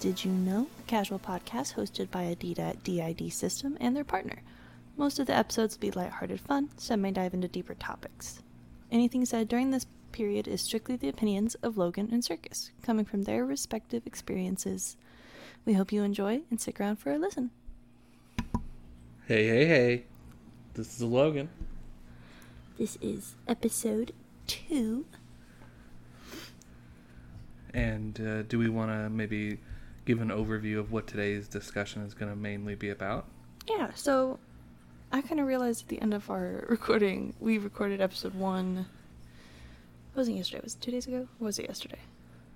Did You Know? A casual podcast hosted by Adidas DID System and their partner. Most of the episodes will be lighthearted fun, some may dive into deeper topics. Anything said during this period is strictly the opinions of Logan and Circus, coming from their respective experiences. We hope you enjoy and stick around for a listen. Hey, hey, hey. This is Logan. This is episode two. And uh, do we want to maybe give an overview of what today's discussion is going to mainly be about? Yeah, so I kind of realized at the end of our recording, we recorded episode one. It wasn't yesterday. Was it two days ago? Or was it yesterday?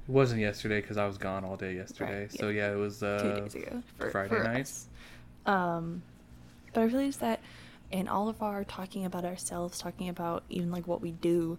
It wasn't yesterday because I was gone all day yesterday. Right, So yeah, it was uh, two days ago. For, Friday for night. us. Um, but I realized that in all of our talking about ourselves, talking about even like what we do,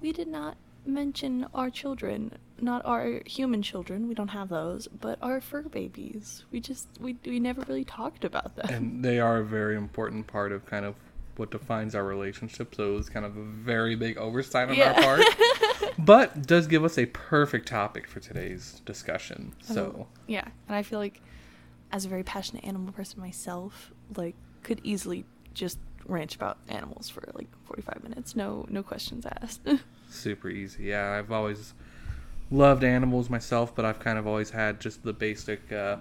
we did not mention our children, not our human children. We don't have those, but our fur babies. We just we we never really talked about them. and they are a very important part of kind of what defines our relationship. So it was kind of a very big oversight on Yeah. our part, but does give us a perfect topic for today's discussion. Um, so Oh, yeah, and I feel like as a very passionate animal person myself, like could easily just rant about animals for like 45 minutes. No no questions asked. super easy. Yeah, I've always loved animals myself, but I've kind of always had just the basic, uh,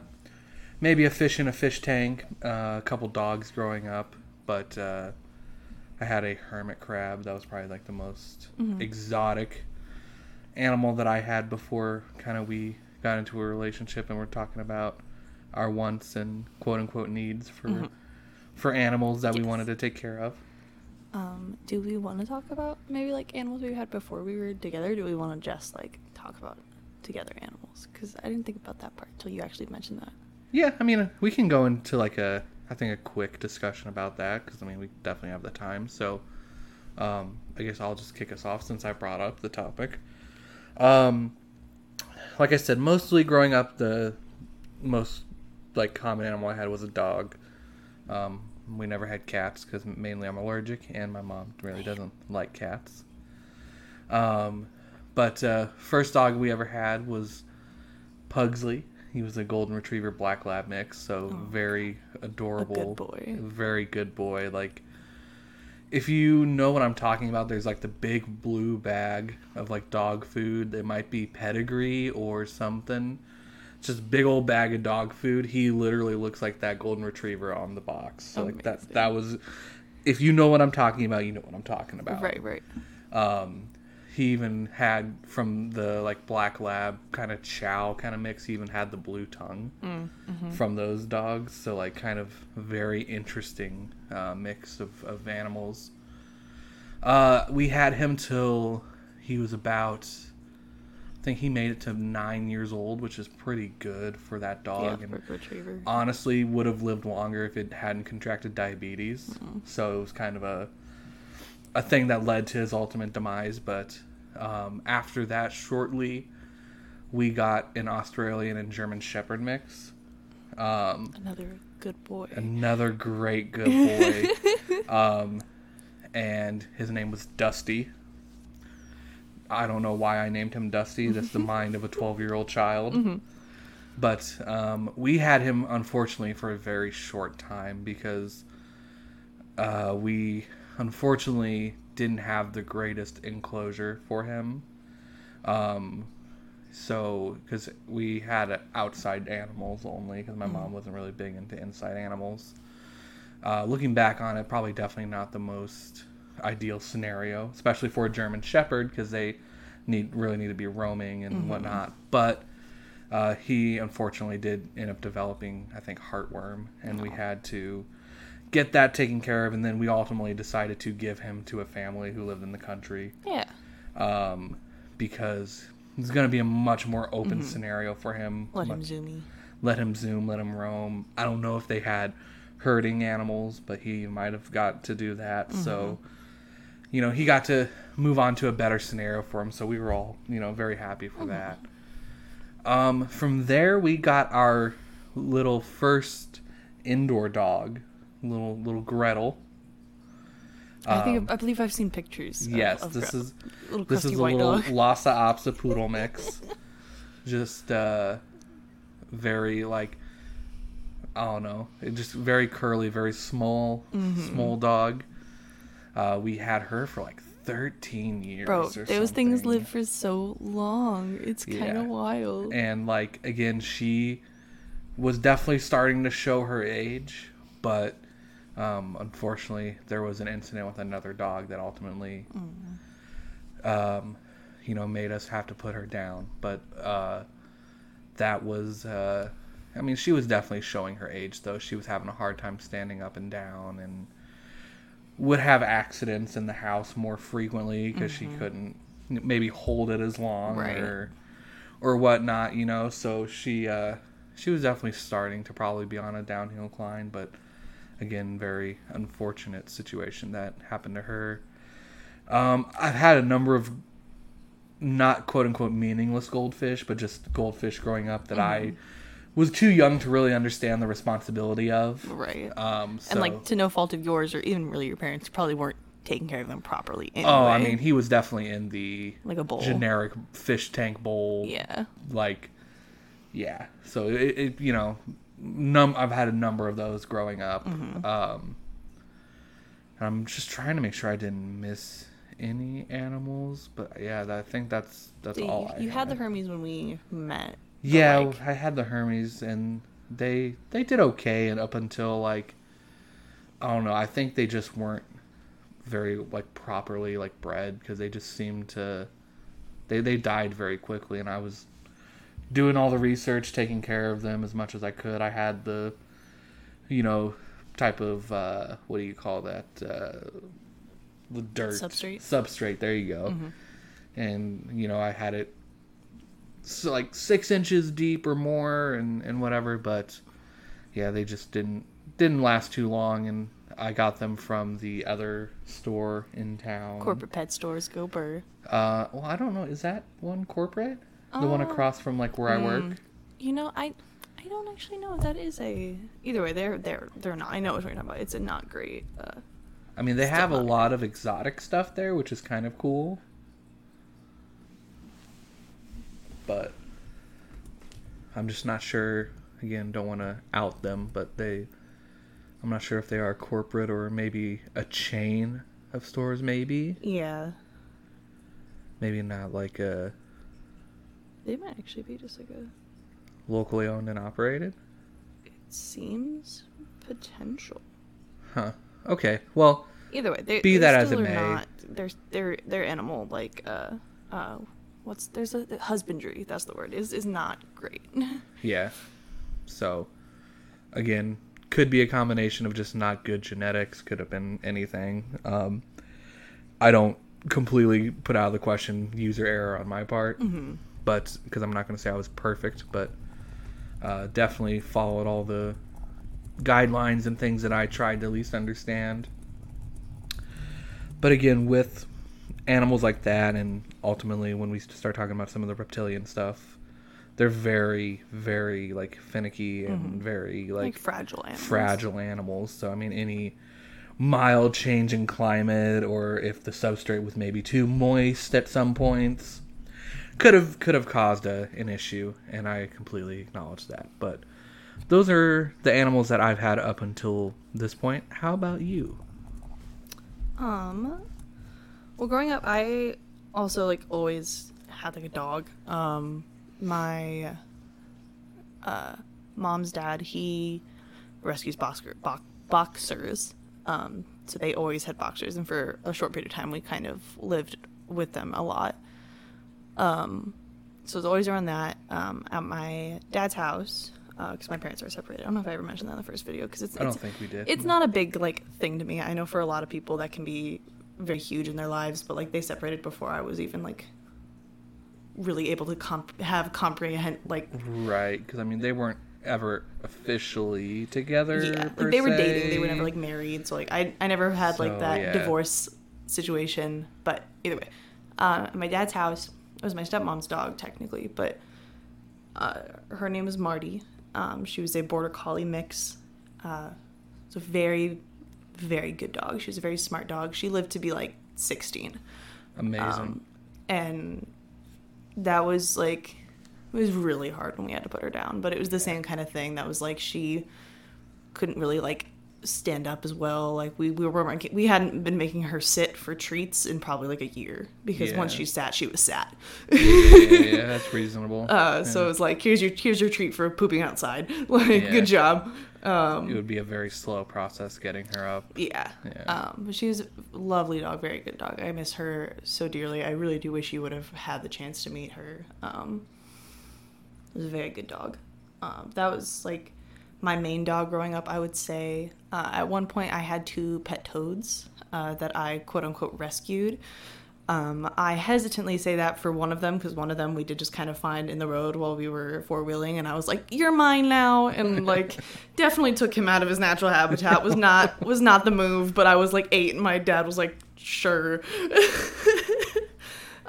maybe a fish in a fish tank, uh, a couple dogs growing up, but uh, I had a hermit crab. That was probably like the most Mhm. exotic animal that I had before kind of we got into a relationship and we're talking about our wants and quote unquote needs for Mhm. for animals that we wanted to take care of. um, do we want to talk about maybe like animals we had before we were together? Do we want to just like talk about together animals? Because I didn't think about that part until you actually mentioned that. Yeah, I mean, we can go into like a, I think a quick discussion about that because I mean we definitely have the time. So, um, I guess I'll just kick us off since I brought up the topic. Um, like I said, mostly growing up, the most like common animal I had was a dog. Um, we never had cats because mainly I'm allergic, and my mom really doesn't like cats. Um, but uh, first dog we ever had was Pugsley. He was a golden retriever black lab mix, so Oh, very adorable. boy. Very good boy. Like if you know what I'm talking about, there's like the big blue bag of like dog food. It might be pedigree or something. It's Just big old bag of dog food. He literally looks like that golden retriever on the box. So like that that was if you know what I'm talking about, you know what I'm talking about. Right, right. Um, he even had from the like black lab kind of chow kind of mix. He even had the blue tongue Mm, mhm. from those dogs. So like kind of very interesting uh, mix of, of animals. Uh, we had him till he was about. I think he made it to nine years old, which is pretty good for that dog. yeah, and retriever. honestly would have lived longer if it hadn't contracted diabetes. Mhm. So it was kind of a a thing that led to his ultimate demise. But um, after that, shortly, we got an Australian and German Shepherd mix. Um, Another good boy. another great good boy. um, and his name was Dusty. I don't know why I named him Dusty. That's the mind of a 12 year old child. Mhm. But um, we had him, unfortunately, for a very short time because uh, we unfortunately didn't have the greatest enclosure for him. Um, so, because we had outside animals only, because my Mhm. mom wasn't really big into inside animals. Uh, looking back on it, probably definitely not the most ideal scenario, especially for a German Shepherd, because they need really need to be roaming and Mhm. whatnot. But uh, he unfortunately did end up developing, I think, heartworm, and we Oh. had to get that taken care of. And then we ultimately decided to give him to a family who lived in the country yeah. um, because it's going to be a much more open Mhm. scenario for him. Let him Much- zoomy. let him zoom, let him roam. I don't know if they had herding animals, but he might have got to do that. So, you know, he got to move on to a better scenario for him. So we were all, you know, very happy for Mhm. that. Um, from there, we got our little first indoor dog, little little Gretel. I think Um, I believe I've seen pictures. yes, of this Gre- is little this is a little dog. Lhasa Apso poodle mix. Just uh, very like I don't know, it just very curly, very small, Mm-hmm. small dog. Uh, we had her for like 13 years. Bro, those things live for so long. It's kind Yeah. of wild. and like again she was definitely starting to show her age but um, unfortunately there was an incident with another dog that ultimately um, you know made us have to put her down but uh, that was uh, i mean she was definitely showing her age though she was having a hard time standing up and down and would have accidents in the house more frequently because she couldn't maybe hold it as long Right. or or whatnot, you know. So she uh, she was definitely starting to probably be on a downhill climb, but again, very unfortunate situation that happened to her. Um, I've had a number of not quote unquote meaningless goldfish, but just goldfish growing up that I was too young to really understand the responsibility of. Right. Um, so, and like to no fault of yours or even really your parents probably weren't taking care of them properly anyway. oh, I mean, he was definitely in the like a bowl. generic fish tank bowl. Yeah. like yeah so it, it you know num i've had a number of those growing up Mm-hmm. um and i'm just trying to make sure i didn't miss any animals but yeah i think that's that's So all you, you had the hermies when we met. yeah like, i had the hermies and they they did okay and up until like i don't know i think they just weren't very like properly like bred because they just seemed to they they died very quickly and i was doing all the research taking care of them as much as i could. I had the you know type of uh what do you call that? Uh the dirt. Substrate? substrate. There you go. And you know i had it so like six inches deep or more and and whatever but yeah they just didn't didn't last too long and i got them from the other store in town. Corporate pet stores go burr. uh well i don't know. Is that one corporate the one Uh, across from like where i work You know, I I don't actually know if that is a either way. They're they're they're not. I know what you're talking about. It's a not great. Uh, i mean they have a not lot of exotic stuff there which is kind of cool but i'm just not sure again don't want to out them but they i'm not sure if they are corporate or maybe a chain of stores maybe yeah, maybe not like a they might actually be just like a. locally owned and operated It seems potential. huh okay well Either way, they Be that as it may. Not, they're they're they're animal like uh uh what's there's a husbandry. That's the word. Is is not great. Yeah. So, again, could be a combination of just not good genetics. Could have been anything. Um, I don't completely put out of the question user error on my part, Mm-hmm. But because I'm not going to say I was perfect, but uh, definitely followed all the guidelines and things that I tried to at least understand. But again, with animals like that, and ultimately when we start talking about some of the reptilian stuff, they're very, very like finicky and very like like, fragile animals. fragile animals. So I mean, any mild change in climate, or if the substrate was maybe too moist at some points, could have could have caused a, an issue, and I completely acknowledge that. But those are the animals that I've had up until this point. How about you? Um, well, growing up, I also like always had like a dog. Um, my uh, mom's dad, he rescues boxer, bo- boxers. Um, so they always had boxers, and for a short period of time, we kind of lived with them a lot. Um, so it's always around that. Um, at my dad's house, because my parents are separated. I don't know if I ever mentioned that in the first video, because it's, I don't think we did. it's not a big like thing to me. I know for a lot of people that can be very huge in their lives, but like they separated before I was even like really able to comp- have comprehend like right, because I mean they weren't ever officially together. yeah, like they were dating. They were never like married. So like I I never had So, like that yeah. divorce situation. But either way, uh, at my dad's house it was my stepmom's dog technically, but uh, her name was Marty. Um, she was a border collie mix. Uh, it's a very very good dog. She was a very smart dog. She lived to be like sixteen. amazing. Um, and that was like It was really hard when we had to put her down, but it was the same kind of thing that was like she couldn't really like stand up as well. Like we we were we hadn't been making her sit for treats in probably like a year because Yeah. once she sat, she was sat. yeah, yeah, that's reasonable. Uh, so it was like here's your here's your treat for pooping outside. Like good job. Um, it would be a very slow process getting her up. Yeah. Yeah. Um, but she was a lovely dog, very good dog. I miss her so dearly. I really do wish you would have had the chance to meet her. Um, it was a very good dog. Um, that was like my main dog growing up, I would say. Uh, at one point, I had two pet toads uh, that I quote unquote rescued. Um, I hesitantly say that for one of them because one of them we did just kind of find in the road while we were four wheeling, and I was like, "You're mine now," and like definitely took him out of his natural habitat. Was not was not the move, but I was like eight, and my dad was like, "Sure."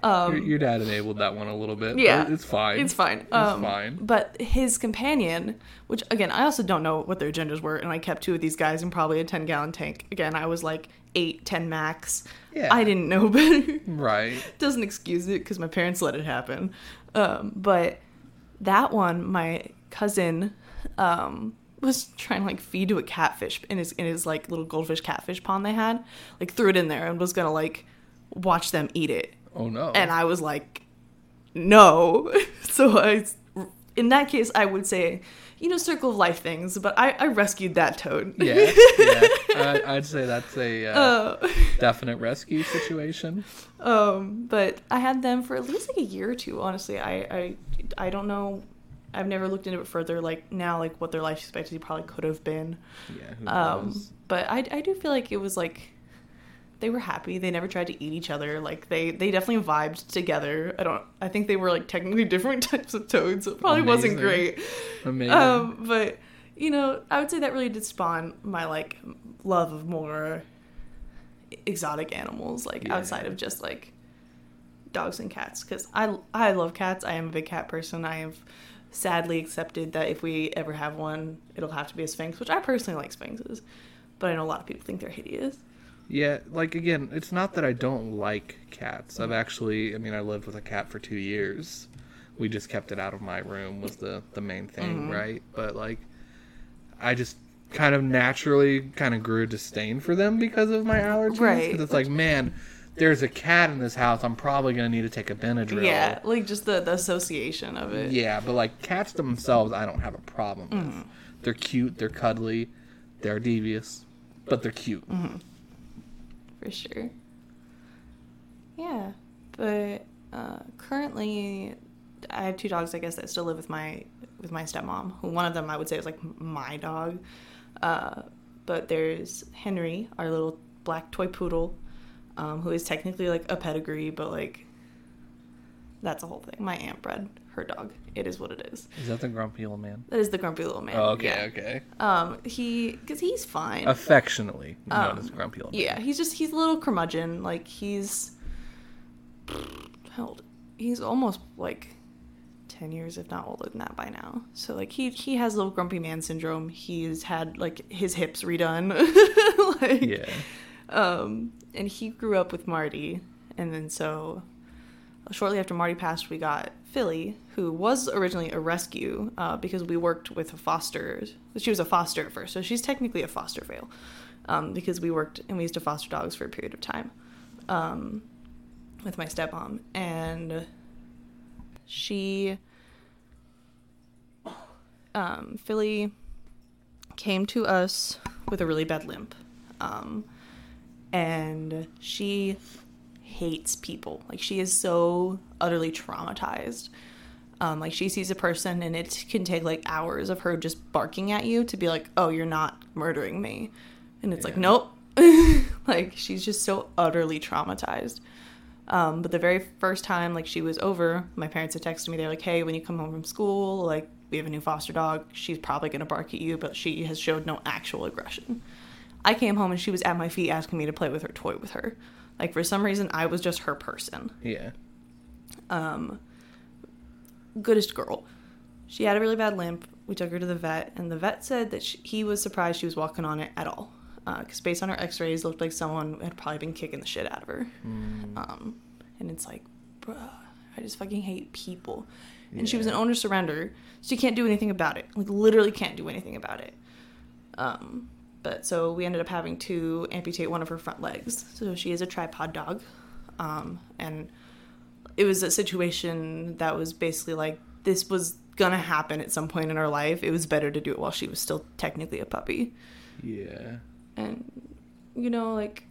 your, your dad enabled that one a little bit. Um, Yeah, it's fine. It's fine. It's um, fine. But his companion, which again, I also don't know what their genders were, and I kept two of these guys in probably a 10 gallon tank. Again, I was like eight, 10 max. Yeah. I didn't know better. Right. Doesn't excuse it because my parents let it happen. Um, but that one, my cousin um, was trying to like feed to a catfish in his in his like little goldfish catfish pond they had, like threw it in there and was gonna like watch them eat it Oh no. and I was like, no. so I, in that case, I would say, you know, circle of life things. But I, I rescued that toad. yeah, yeah. I, I'd say that's a uh, Uh, definite rescue situation. um, but I had them for at least like a year or two. Honestly, I, I, I don't know. I've never looked into it further. Like now, like what their life expectancy probably could have been. Yeah. Who Um, knows? but I, I do feel like it was like they were happy. They never tried to eat each other. Like they, they definitely vibed together. I don't. I think they were like technically different types of toads. So it probably wasn't great. Amazing. Um, but you know, I would say that really did spawn my like love of more exotic animals, like Yeah. outside of just like dogs and cats. Because I I love cats. I am a big cat person. I have sadly accepted that if we ever have one, it'll have to be a sphynx, which I personally like sphynxes, but I know a lot of people think they're hideous. Yeah, like again, it's not that I don't like cats. I've actually, I mean, I lived with a cat for two years. We just kept it out of my room was the the main thing, mm-hmm. right? But like, I just kind of naturally kind of grew a disdain for them because of my allergies. Right. it's like, man, there's a cat in this house. I'm probably gonna need to take a Benadryl. Yeah, like just the, the association of it. Yeah, but like cats themselves, I don't have a problem with. Mm-hmm. They're cute. They're cuddly. They're devious, but they're cute. Mm-hmm. For sure. Yeah, but uh, currently, I have two dogs. I guess that still live with my with my stepmom. One of them I would say is like my dog. Uh, but there's Henry, our little black toy poodle, um, who is technically like a pedigree, but like that's a whole thing. My aunt bred her dog. It is what it is. Is that the grumpy old man? That is the grumpy little man. Oh, okay, Yeah. okay. Um, he because he's fine. Affectionately known Um, as grumpy old man. Yeah, he's just he's a little curmudgeon. Like he's how old? He's almost like ten years, if not older than that by now. So like he he has little grumpy man syndrome. He's had like his hips redone. like, Yeah. Um, and he grew up with Marty, and then so shortly after Marty passed, we got Philly, who was originally a rescue uh, because we worked with a foster. She was a foster at first, so she's technically a foster fail um, because we worked and we used to foster dogs for a period of time um, with my stepmom, and she, um, Philly, came to us with a really bad limp, um, and she hates people. Like she is so utterly traumatized. Um, like she sees a person and it can take like hours of her just barking at you to be like, "Oh, you're not murdering me," and it's like, "Nope." like she's just so utterly traumatized. Um, but the very first time like she was over, my parents had texted me. They're like, "Hey, when you come home from school, like we have a new foster dog. She's probably gonna bark at you, but she has showed no actual aggression." I came home and she was at my feet asking me to play with her toy with her. Like for some reason, I was just her person. Yeah. Um, goodest girl. She had a really bad limp. We took her to the vet, and the vet said that she, he was surprised she was walking on it at all. Because based on her X-rays, it looked like someone had probably been kicking the shit out of her. Mm, Um, and it's like, bruh, I just fucking hate people. and she was an owner surrender, so you can't do anything about it. Like literally can't do anything about it. Um, but so we ended up having to amputate one of her front legs. So she is a tripod dog, um, and it was a situation that was basically like this was gonna happen at some point in her life. It was better to do it while she was still technically a puppy, Yeah. and you know like.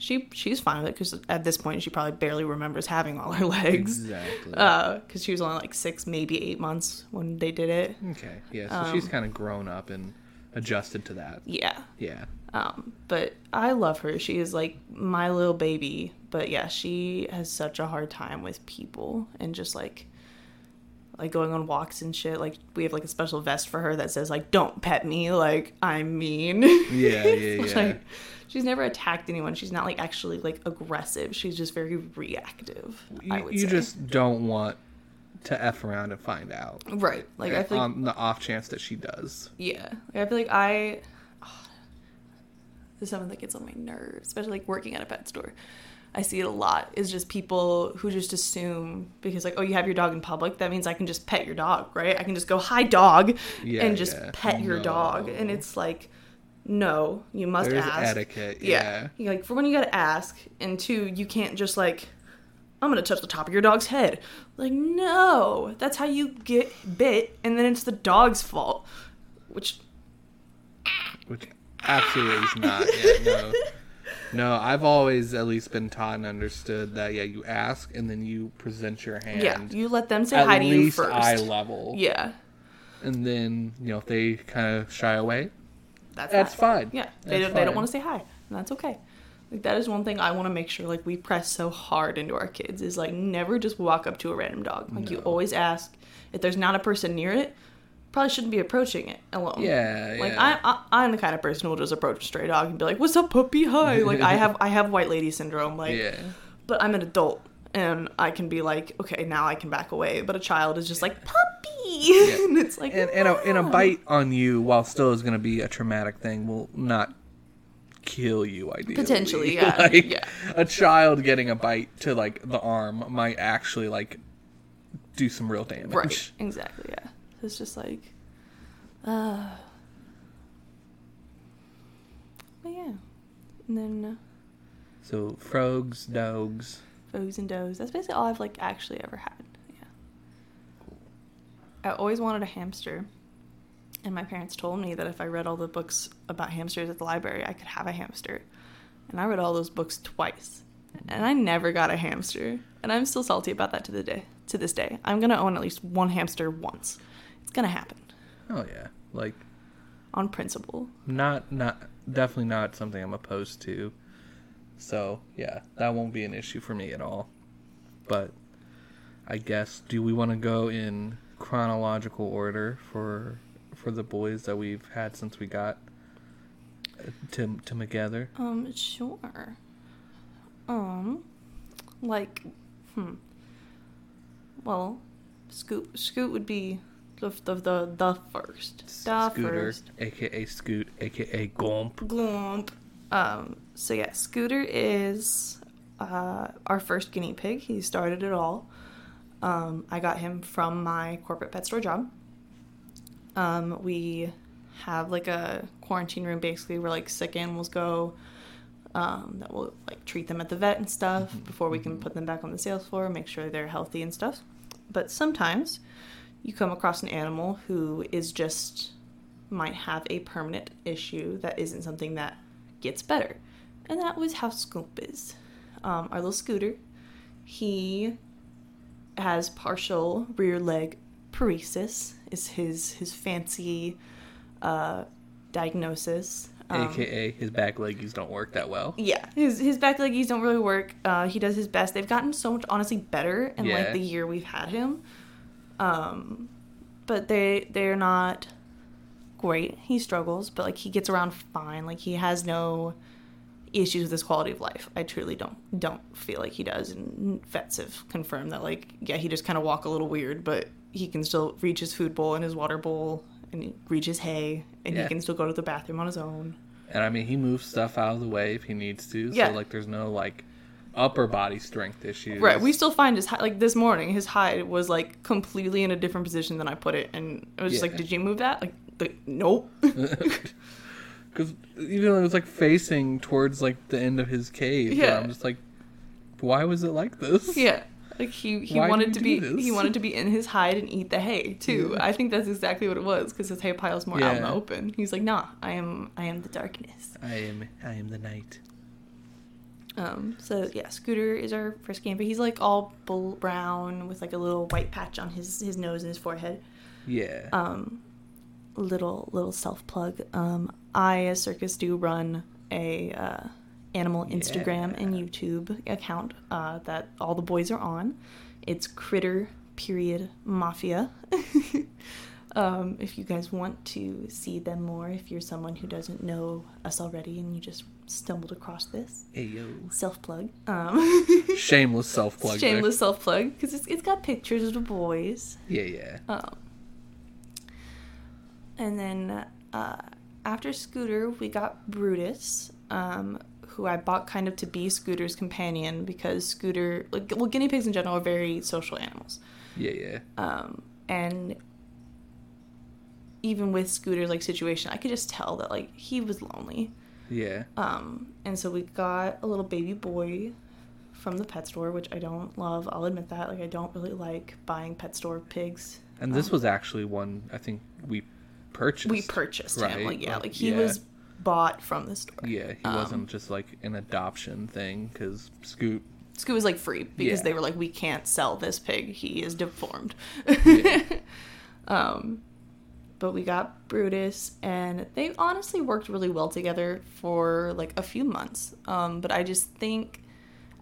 She she's fine with it because at this point she probably barely remembers having all her legs Exactly. because she was only like six, maybe eight months when they did it. okay. Yeah. So she's um, kind of grown up and adjusted to that. Yeah. Yeah. Um, but I love her. She is like my little baby. But yeah, she has such a hard time with people and just like like going on walks and shit. Like we have like a special vest for her that says like "Don't pet me," like I'm mean. Yeah, yeah, yeah. like she's never attacked anyone. She's not like actually like aggressive. She's just very reactive. I You, would you say. just don't want to f around and find out. right. Like I feel like on the off chance that she does. Yeah, like, I feel like I. this is something that gets on my nerves, especially like working at a pet store. I see it a lot. Is just people who just assume because like oh you have your dog in public that means I can just pet your dog right? I can just go hi dog Yeah, and just yeah. pet your dog and it's like no you must There's ask etiquette. yeah. Yeah. Like for one you gotta ask and two you can't just like I'm gonna touch the top of your dog's head like no that's how you get bit and then it's the dog's fault which Which absolutely is not. Yeah, no. No, I've always at least been taught and understood that yeah, you ask and then you present your hand. Yeah, you let them say hi to you least first. eye level. Yeah, And then, you know, if they kind of shy away, that's that's fine. fine. Yeah, they That's don't, they don't want to say hi, and that's okay. Like that is one thing I want to make sure like we press so hard into our kids is like never just walk up to a random dog. Like you always ask if there's not a person near it. Probably shouldn't be approaching it alone. Yeah, Like yeah. I, I, I'm the kind of person who will just approach a stray dog and be like, "What's up, puppy? Hi." Like I have, I have white lady syndrome. Like, yeah. but I'm an adult and I can be like, okay, now I can back away. But a child is just like puppy, and it's like, And, and, a, and a bite on you, while still is going to be a traumatic thing, will not kill you. Ideally, Potentially, yeah, like, yeah. A child getting a bite to like the arm might actually like do some real damage. Right. Exactly. Yeah. It's just like, uh. But yeah, and then uh, So frogs, dogs. Foes and does. That's basically all I've like actually ever had. Yeah. I always wanted a hamster, and my parents told me that if I read all the books about hamsters at the library, I could have a hamster. And I read all those books twice, and I never got a hamster. And I'm still salty about that to the day. To this day, I'm gonna own at least one hamster once. It's gonna happen Oh yeah, like on principle. not not definitely not something I'm opposed to. So yeah, that won't be an issue for me at all. But I guess do we want to go in chronological order for for the boys that we've had since we got uh, to to together? Um, sure. Um, like, hmm. Well, Scoot, Scoot would be the the the, the first. The Scooter, first. aka Scoot, aka Gomp. Glomp. Um. So yeah, Scooter is uh, our first guinea pig. He started it all. Um, I got him from my corporate pet store job. Um, we have like a quarantine room basically where like sick animals go. Um, that will like treat them at the vet and stuff before we can put them back on the sales floor, make sure they're healthy and stuff. But sometimes you come across an animal who is just might have a permanent issue that isn't something that gets better. And that was how Scoop is. Um, our little scooter, he has partial rear leg paresis, is his his fancy uh, diagnosis. Um, aka his back leggies don't work that well. yeah, his his back leggies don't really work. Uh, he does his best. They've gotten so much, honestly, better in Yeah. like the year we've had him. Um, but they they're not great. He struggles, but like he gets around fine. Like he has no issues with his quality of life. I truly don't don't feel like he does. And vets have confirmed that like yeah, he just kind of walk a little weird, but he can still reach his food bowl and his water bowl and reach his hay and Yeah. he can still go to the bathroom on his own. And I mean, he moves stuff out of the way if he needs to. Yeah. So like, there's no like upper body strength issues. Right. We still find his hi- like this morning. His hide was like completely in a different position than I put it, and I was just like, "Did you move that?" Like, like nope. Because even though it was like facing towards like the end of his cave, yeah. Yeah. I'm just like, why was it like this? yeah. Like he he Why wanted to be this? he wanted to be in his hide and eat the hay too. Yeah. I think that's exactly what it was because his hay pile's more out in the open. He's like, "Nah, I am I am the darkness." I am. I am the night. Um, so yeah, Scooter is our first game, but he's like all brown with like a little white patch on his his nose and his forehead. Yeah. Um, little little self plug. Um, I as Circus do run a uh, animal Instagram and YouTube account uh, that all the boys are on. It's Critter period Mafia. um, if you guys want to see them more, if you're someone who doesn't know us already and you just stumbled across this, Ayo. self plug. Um, Shameless self plug. shameless self plug because it's, it's got pictures of the boys. Yeah, yeah. Um, and then uh, after Scooter, we got Brutus, um, who I bought kind of to be Scooter's companion because Scooter, like, well, guinea pigs in general are very social animals. Yeah, yeah. Um, and even with Scooter's like situation, I could just tell that like he was lonely. Yeah. Um, and so we got a little baby boy from the pet store, which I don't love. I'll admit that. Like I don't really like buying pet store pigs. And this Um, was actually one I think we purchased. we purchased him. Like yeah, Like, like he yeah. was bought from the store. Yeah, he Um, wasn't just like an adoption thing because Scoot. Scoot was like free because Yeah. they were like, we can't sell this pig. He is deformed. Yeah. um, but we got Brutus, and they honestly worked really well together for like a few months. Um, but I just think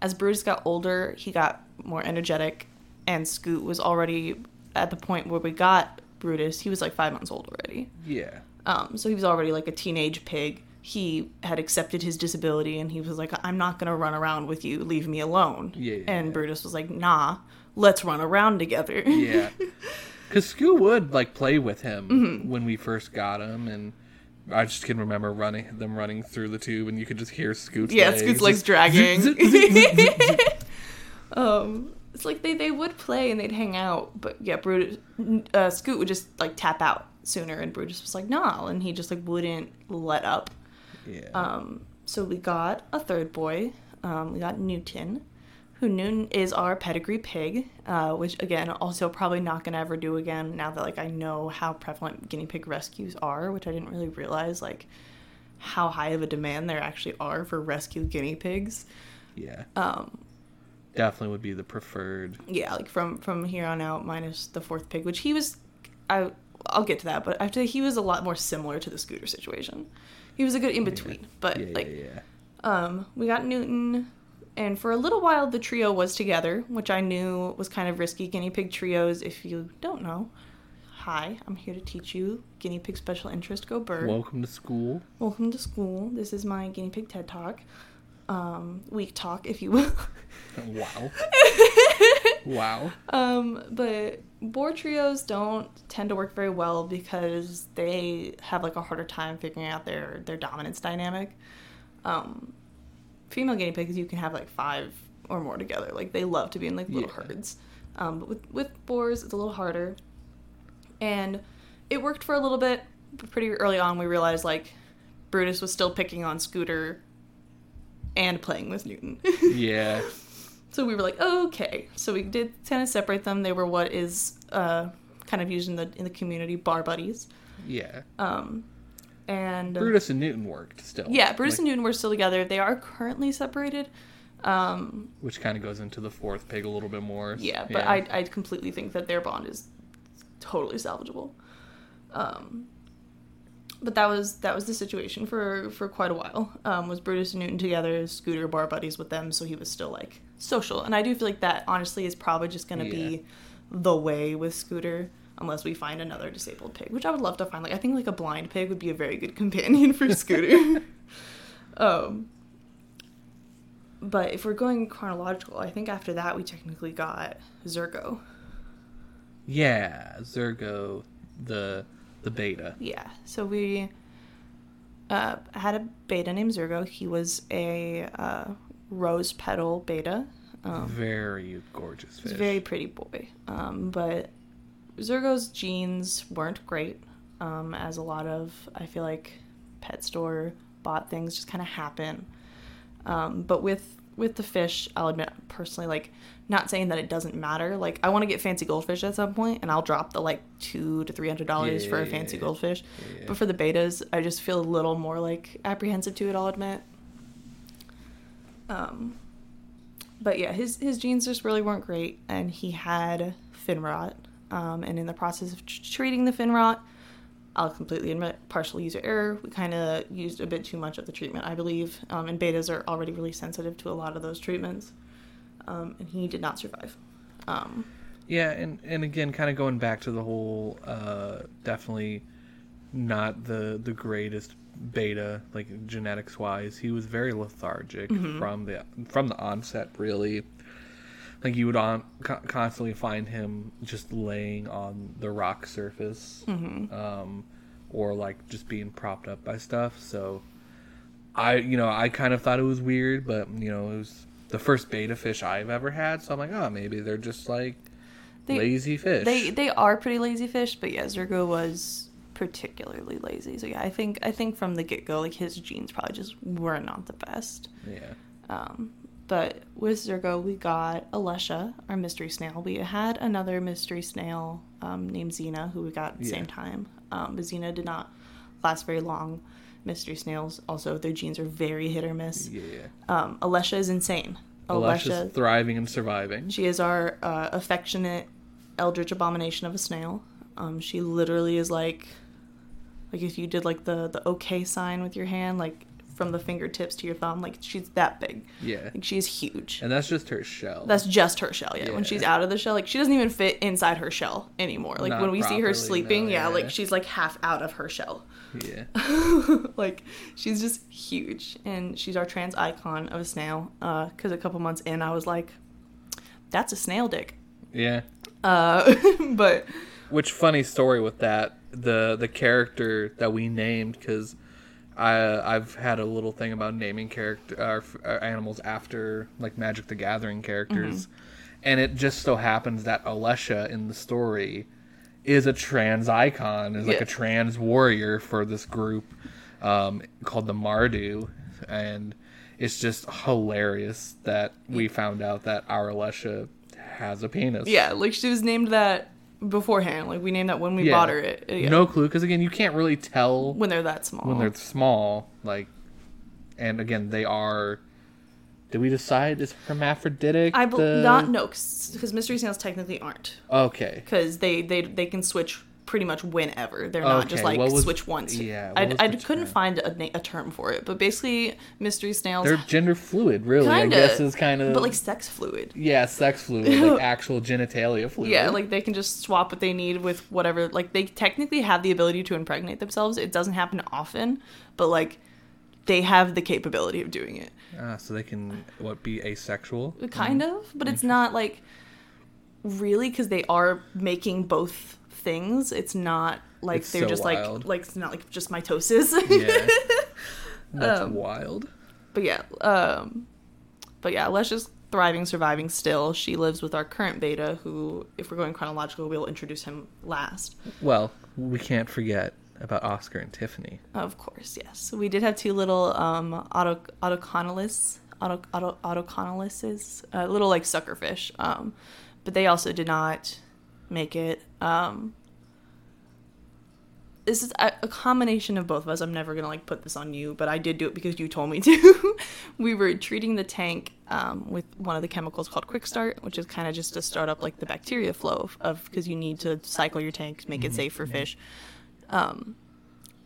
as Brutus got older, he got more energetic, and Scoot was already at the point where we got Brutus. He was like five months old already. Yeah. Um, so he was already like a teenage pig. He had accepted his disability and he was like, I'm not going to run around with you. Leave me alone. Yeah, yeah, and yeah. Brutus was like, nah, let's run around together. Yeah. Because Scoot would like play with him Mm-hmm. when we first got him, and I just can remember running them running through the tube, and you could just hear Scoot's yeah, legs. Scoot's legs dragging. um, it's like they, they would play and they'd hang out, but yeah, Brutus, uh, Scoot would just like tap out sooner, and Brutus was like, nah, and he just like wouldn't let up. yeah. Um, so we got a third boy. Um, we got Newton, who Newton is our pedigree pig, uh, which again, also probably not gonna ever do again now that like I know how prevalent guinea pig rescues are, which I didn't really realize like how high of a demand there actually are for rescue guinea pigs. yeah. Um, Definitely would be the preferred. yeah, like from from here on out, minus the fourth pig, which he was, I I'll get to that, but I have to say he was a lot more similar to the scooter situation. He was a good in between, but Yeah, like yeah, yeah. Um, we got Newton, and for a little while the trio was together, which I knew was kind of risky. Guinea pig trios, if you don't know, hi, I'm here to teach you guinea pig special interest. Go bird. Welcome to school. Welcome to school. This is my guinea pig TED talk, um, week talk, if you will. Wow. wow. Um, but boar trios don't tend to work very well because they have like a harder time figuring out their their dominance dynamic. Um, female guinea pigs you can have like five or more together. Like they love to be in like little Yeah. herds. Um, but with with boars it's a little harder. And it worked for a little bit, but pretty early on we realized like Brutus was still picking on Scooter and playing with Newton. Yeah. So we were like, okay. So we did kind of separate them. They were what is uh, kind of used in the in the community bar buddies. Yeah. Um, and Brutus and Newton worked still. yeah, Brutus Like, and Newton were still together. They are currently separated. Um, Which kind of goes into the fourth pig a little bit more. yeah, but I I completely think that their bond is totally salvageable. Um, but that was that was the situation for for quite a while. Um, was Brutus and Newton together, Scooter bar buddies with them, so he was still like social. And I do feel like that honestly is probably just gonna Yeah. be the way with Scooter. Unless we find another disabled pig, which I would love to find. Like I think like a blind pig would be a very good companion for Scooter. um, but if we're going chronological, I think after that we technically got Zergo. Yeah, Zergo, the the betta. Yeah. So we uh, had a betta named Zergo. He was a uh, rose petal betta. Um, very gorgeous fish. Very pretty boy. Um, but Zergo's genes weren't great, um, as a lot of, I feel like, pet store bought things just kind of happen. Um, but with with the fish, I'll admit personally, like, not saying that it doesn't matter. Like, I want to get fancy goldfish at some point, and I'll drop the like two to three hundred dollars Yeah, for a fancy yeah. goldfish. Yeah. But for the bettas, I just feel a little more like apprehensive to it. I'll admit. Um, but yeah, his his genes just really weren't great, and he had fin rot. Um, and in the process of tr- treating the fin rot, I'll completely admit partial user error. We kind of used a bit too much of the treatment, I believe. Um, and bettas are already really sensitive to a lot of those treatments, um, and he did not survive. Um, Yeah, and and again, kind of going back to the whole, uh, definitely not the the greatest betta like genetics wise. He was very lethargic from the from the onset. Really, like you would on co- constantly find him just laying on the rock surface, um, or like just being propped up by stuff. So, I you know I kind of thought it was weird, but you know it was the first betta fish I've ever had. So I'm like, oh, maybe they're just like They- lazy fish. They they are pretty lazy fish, but yeah, Zergo was particularly lazy. So yeah, I think I think from the get go, like his genes probably just were not the best. yeah. Um, but with Zergo, we got Alesha, our mystery snail. We had another mystery snail um, named Xena, who we got at the same time. Um, but Xena did not last very long. Mystery snails also their genes are very hit or miss. Yeah. Um, Alesha is insane. Alesha. Thriving and surviving. She is our uh, affectionate eldritch abomination of a snail. Um, she literally is like, like if you did like the the OK sign with your hand, like from the fingertips to your thumb, like she's that big. Yeah. Like she's huge. And that's just her shell. That's just her shell. Yeah. When she's out of the shell, like she doesn't even fit inside her shell anymore. Like Not when we see her sleeping, no, yeah, yeah. like she's like half out of her shell. Yeah. like she's just huge and she's our trans icon of a snail because a couple months in i was like that's a snail dick Yeah. uh, but Which funny story with that the the character that we named because I I've had a little thing about naming character our, f- uh, animals after like Magic the Gathering characters, and it just so happens that Alesha in the story is a trans icon, is like Yeah. a trans warrior for this group um, called the Mardu, and it's just hilarious that we found out that our Alesha has a penis. yeah like she was named that beforehand like we named that when we Yeah. bought her it yeah, No clue, because again, you can't really tell when they're that small when they're small. Like, and again, they are. Did we decide is hermaphroditic? i bel the- not no because mystery snails technically aren't Okay. because they, they they can switch pretty much whenever they're not just like was- switch once yeah, i, I couldn't term? find a, na- a term for it but basically mystery snails They're gender fluid, really. Kinda, I guess is kind of. but like sex fluid yeah, sex fluid, like actual genitalia fluid. Yeah, like they can just swap what they need with whatever. Like they technically have the ability to impregnate themselves. It doesn't happen often, but like they have the capability of doing it. ah, so they can what be asexual? Kind of, but it's not like really because they are making both things. It's not like It's they're so just wild. like like it's not like just mitosis. Yeah, that's Um, wild. but yeah, um, but yeah, let's just thriving, surviving still. She lives with our current betta, who, if we're going chronological, we'll introduce him last. Well, we can't forget about Oscar and Tiffany. Of course, yes. We did have two little um oto oto oto uh, little like suckerfish. Um, but they also did not make it. Um, this is a, a combination of both of us. I'm never gonna like put this on you, but I did do it because you told me to. we were treating the tank um, with one of the chemicals called Quick Start, which is kind of just to start up like the bacteria flow of because you need to cycle your tank, make it safe for fish. Um,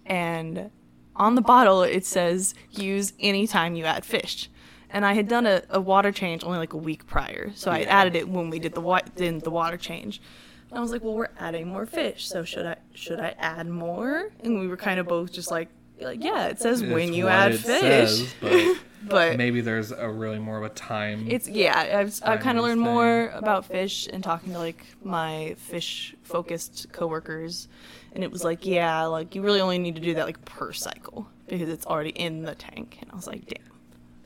and on the bottle it says use anytime you add fish. And I had done a, a water change only like a week prior, so I added it when we did the wa- did the water change. And I was like, well, we're adding more fish, so should I should I add more? And we were kind of both just like, like yeah, it says when It's you what add it fish, says, but but maybe there's a really more of a time. it's yeah. I've I've kind of learned more about fish and talking to like my fish focused coworkers, and it was like yeah, like you really only need to do that like per cycle because it's already in the tank. And I was like, damn.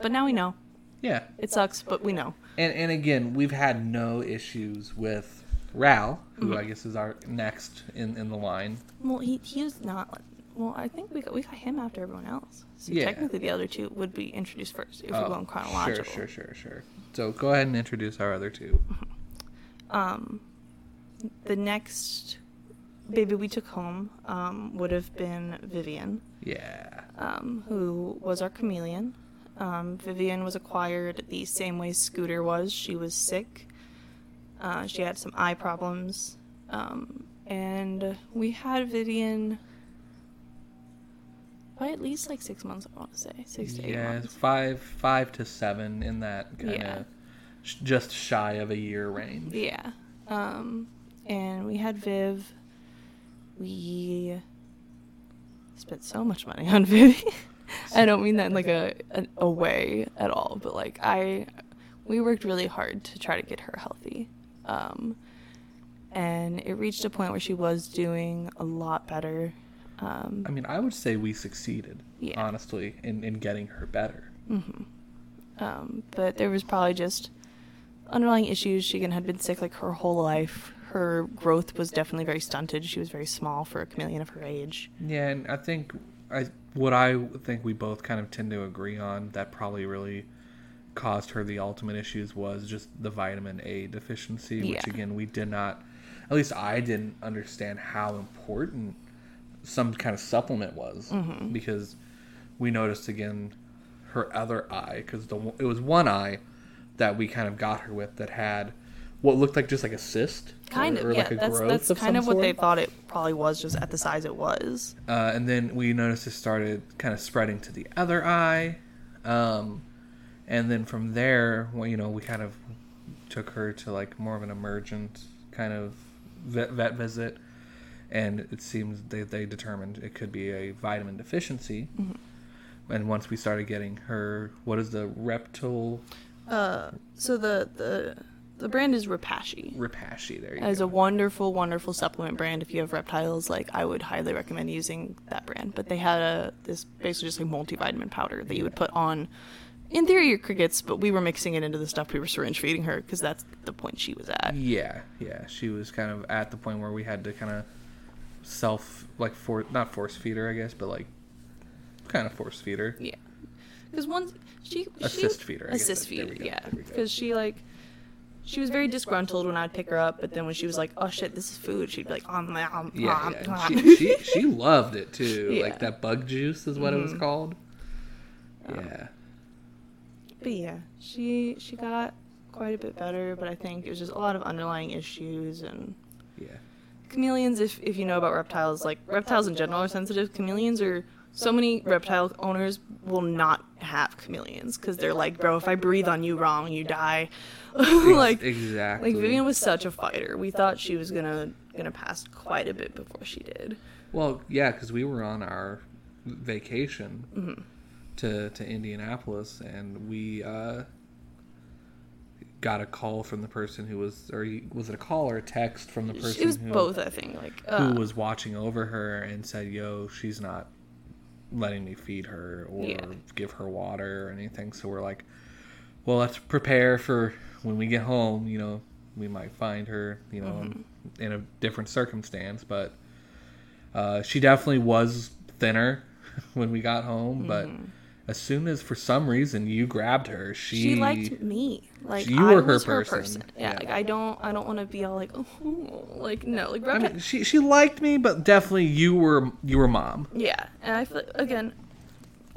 But now we know. Yeah. It sucks, but we know. And and again, we've had no issues with Ral, who Mm-hmm. I guess is our next in, in the line. Well, he he was not. Well, I think we got we got him after everyone else. So Yeah. technically, the other two would be introduced first if we're Oh, going chronological. Sure, sure, sure, sure. So go ahead and introduce our other two. Um, the next baby we took home um, would have been Vivian, Yeah. um, who was our chameleon. Um, Vivian was acquired the same way Scooter was. She was sick. Uh, she had some eye problems. Um, and we had Vivian by at least like six months, I want to say. Six to eight Yeah, months. five five to seven in that kind of Yeah. sh- just shy of a year range. Yeah. Um, and we had Viv. We spent so much money on Viv. I don't mean that in like a, a a way at all, but like I, we worked really hard to try to get her healthy. Um, and it reached a point where she was doing a lot better. Um, I mean, I would say we succeeded, Yeah. honestly, in, in getting her better. Mm-hmm. Um, but there was probably just underlying issues. She had been sick like her whole life. Her growth was definitely very stunted. She was very small for a chameleon of her age. Yeah, and I think I what I think we both kind of tend to agree on that probably really caused her the ultimate issues was just the vitamin A deficiency, yeah. which again we did not at least I didn't understand how important some kind of supplement was Mm-hmm. because we noticed again her other eye because the it was one eye that we kind of got her with that had what looked like just like a cyst Kind or, of, or yeah. like a that's growth that's of kind of what they thought it probably was, just at the size it was. Uh, and then we noticed it started kind of spreading to the other eye. Um, and then from there, well, you know, we kind of took her to like more of an emergent kind of vet, vet visit. And it seems they, they determined it could be a vitamin deficiency. And once we started getting her, what is the reptile Uh, so the the the brand is Repashy. Repashy? There you As go. a wonderful, wonderful supplement brand. If you have reptiles, like I would highly recommend using that brand. But they had a this basically just like multivitamin powder that you would put on, in theory, your crickets. But we were mixing it into the stuff we were syringe feeding her because that's the point she was at. Yeah, yeah. She was kind of at the point where we had to kind of self, like, for not force feed her, I guess, but like, kind of force feed her. Yeah, because once she Assist she, feeder, I guess. assist feeder, yeah, there we go. because she like. She was very disgruntled when I'd pick her up, but then when she was like, "Oh shit, this is food," she'd be like, "Um, um, Yeah, yeah. um." And she, she she loved it too. Yeah. Like that bug juice is what it was Mhm. called. Yeah. But yeah, she she got quite a bit better, but I think it was just a lot of underlying issues and Yeah. chameleons. If if you know about reptiles, like reptiles in general are sensitive. Chameleons are so many reptile owners will not have chameleons because they're like, bro, if I breathe on you wrong, you die. like exactly. like Vivian was such a fighter. We thought she was gonna gonna pass quite a bit before she did. Well, yeah, because we were on our vacation Mm-hmm. to to Indianapolis, and we uh, got a call from the person who was, or was it a call or a text from the person It was who, both, I think. Like who uh, was watching over her and said, "Yo, she's not letting me feed her or Yeah. give her water or anything." So we're like, "Well, let's prepare for when we get home. You know, we might find her, you know, Mm-hmm. in a different circumstance, but uh, she definitely was thinner when we got home. But as soon as, for some reason, you grabbed her, she, she liked me. Like You I were her was her person. person. Yeah, Yeah. like I don't I don't want to be all like oh like no like I mean, she she liked me, but definitely you were you were mom. yeah, and I feel again.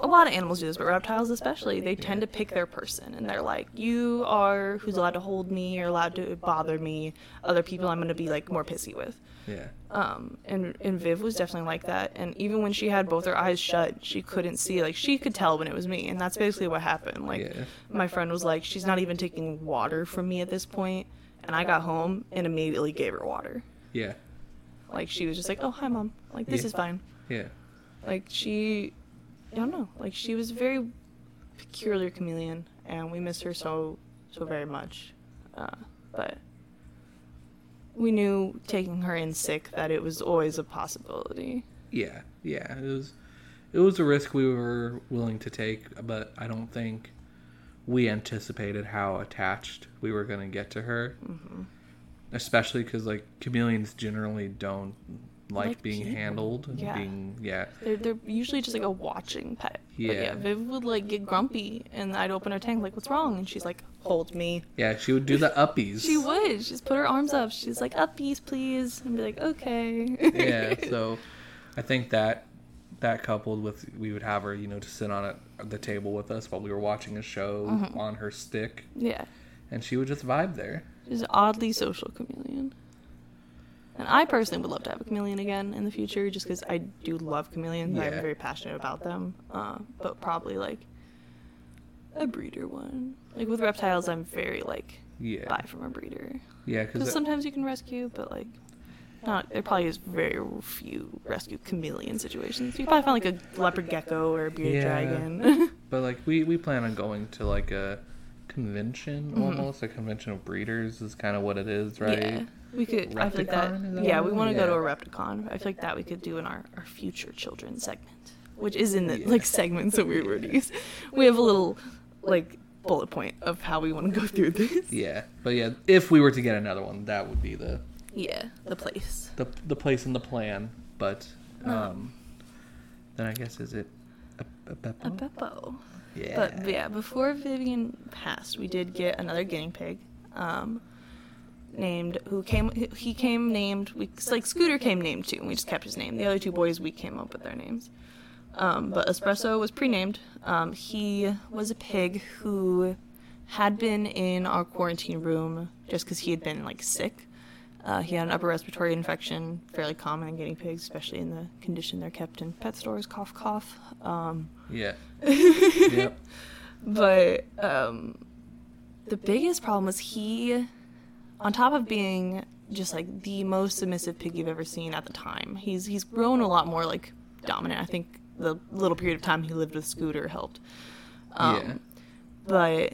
A lot of animals do this, but reptiles especially, they tend to pick their person, and they're like, "You are who's allowed to hold me, you're allowed to bother me. Other people, I'm gonna be like more pissy with." Yeah. Um, and and Viv was definitely like that. And even when she had both her eyes shut, she couldn't see. Like she could tell when it was me, and that's basically what happened. Like Yeah. my friend was like, she's not even taking water from me at this point. And I got home and immediately gave her water. Yeah. Like she was just like, oh hi mom, like this Yeah. is fine. Yeah. Like she, I don't know. Like she was a very peculiar chameleon, and we miss her so so very much. Uh, but we knew taking her in sick that it was always a possibility. Yeah, yeah. It was it was a risk we were willing to take, but I don't think we anticipated how attached we were going to get to her. Mm-hmm. Especially because, like, chameleons generally don't like, Like being people. handled. and Yeah. Being, yeah. They're, they're usually just like a watching pet. But Yeah. yeah. Viv would like get grumpy and I'd open her tank like, what's wrong? And she's like, hold me. Yeah, she would do the uppies. She would. She'd put her arms up. She's like, uppies, please. And be like, okay. yeah, so I think that that coupled with we would have her, you know, to sit on at the table with us while we were watching a show Mm-hmm. on her stick, yeah. and she would just vibe there. She's an oddly social chameleon. And I personally would love to have a chameleon again in the future just because I do love chameleons. Yeah. I'm very passionate about them. Uh, but probably like a breeder one. Like with reptiles, I'm very like Yeah, buy from a breeder. yeah, Because sometimes you can rescue, but like not. There probably is very few rescue chameleon situations. You probably find like a leopard gecko or a bearded Yeah. dragon. but like we we plan on going to like a convention Mhm. almost a convention of breeders is kind of what it is, right? Yeah, we could. I feel like that. That Yeah, we want to is? go to a Repticon. I feel like that we could do in our our future children segment, which is in the Yeah. like segments that we were to use. We have a little like bullet point of how we want to go through this. Yeah, but yeah, if we were to get another one, that would be the Yeah, the place. the the place and the plan. But Oh. um, then I guess is it a, a Beppo? A Beppo. Yeah. But yeah, before Vivian passed, we did get another guinea pig, um, named who came. He came named. We like Scooter came named too. and We just kept his name. The other two boys, we came up with their names. Um, but Espresso was pre-named. Um, he was a pig who had been in our quarantine room just because he had been like sick. Uh, he had an upper respiratory infection, fairly common in guinea pigs, especially in the condition they're kept in pet stores. Cough, cough. Um, Yeah. yep. but um, the biggest problem was he, on top of being just like the most submissive pig you've ever seen at the time, he's he's grown a lot more like dominant. I think the little period of time he lived with Scooter helped. Um, yeah. But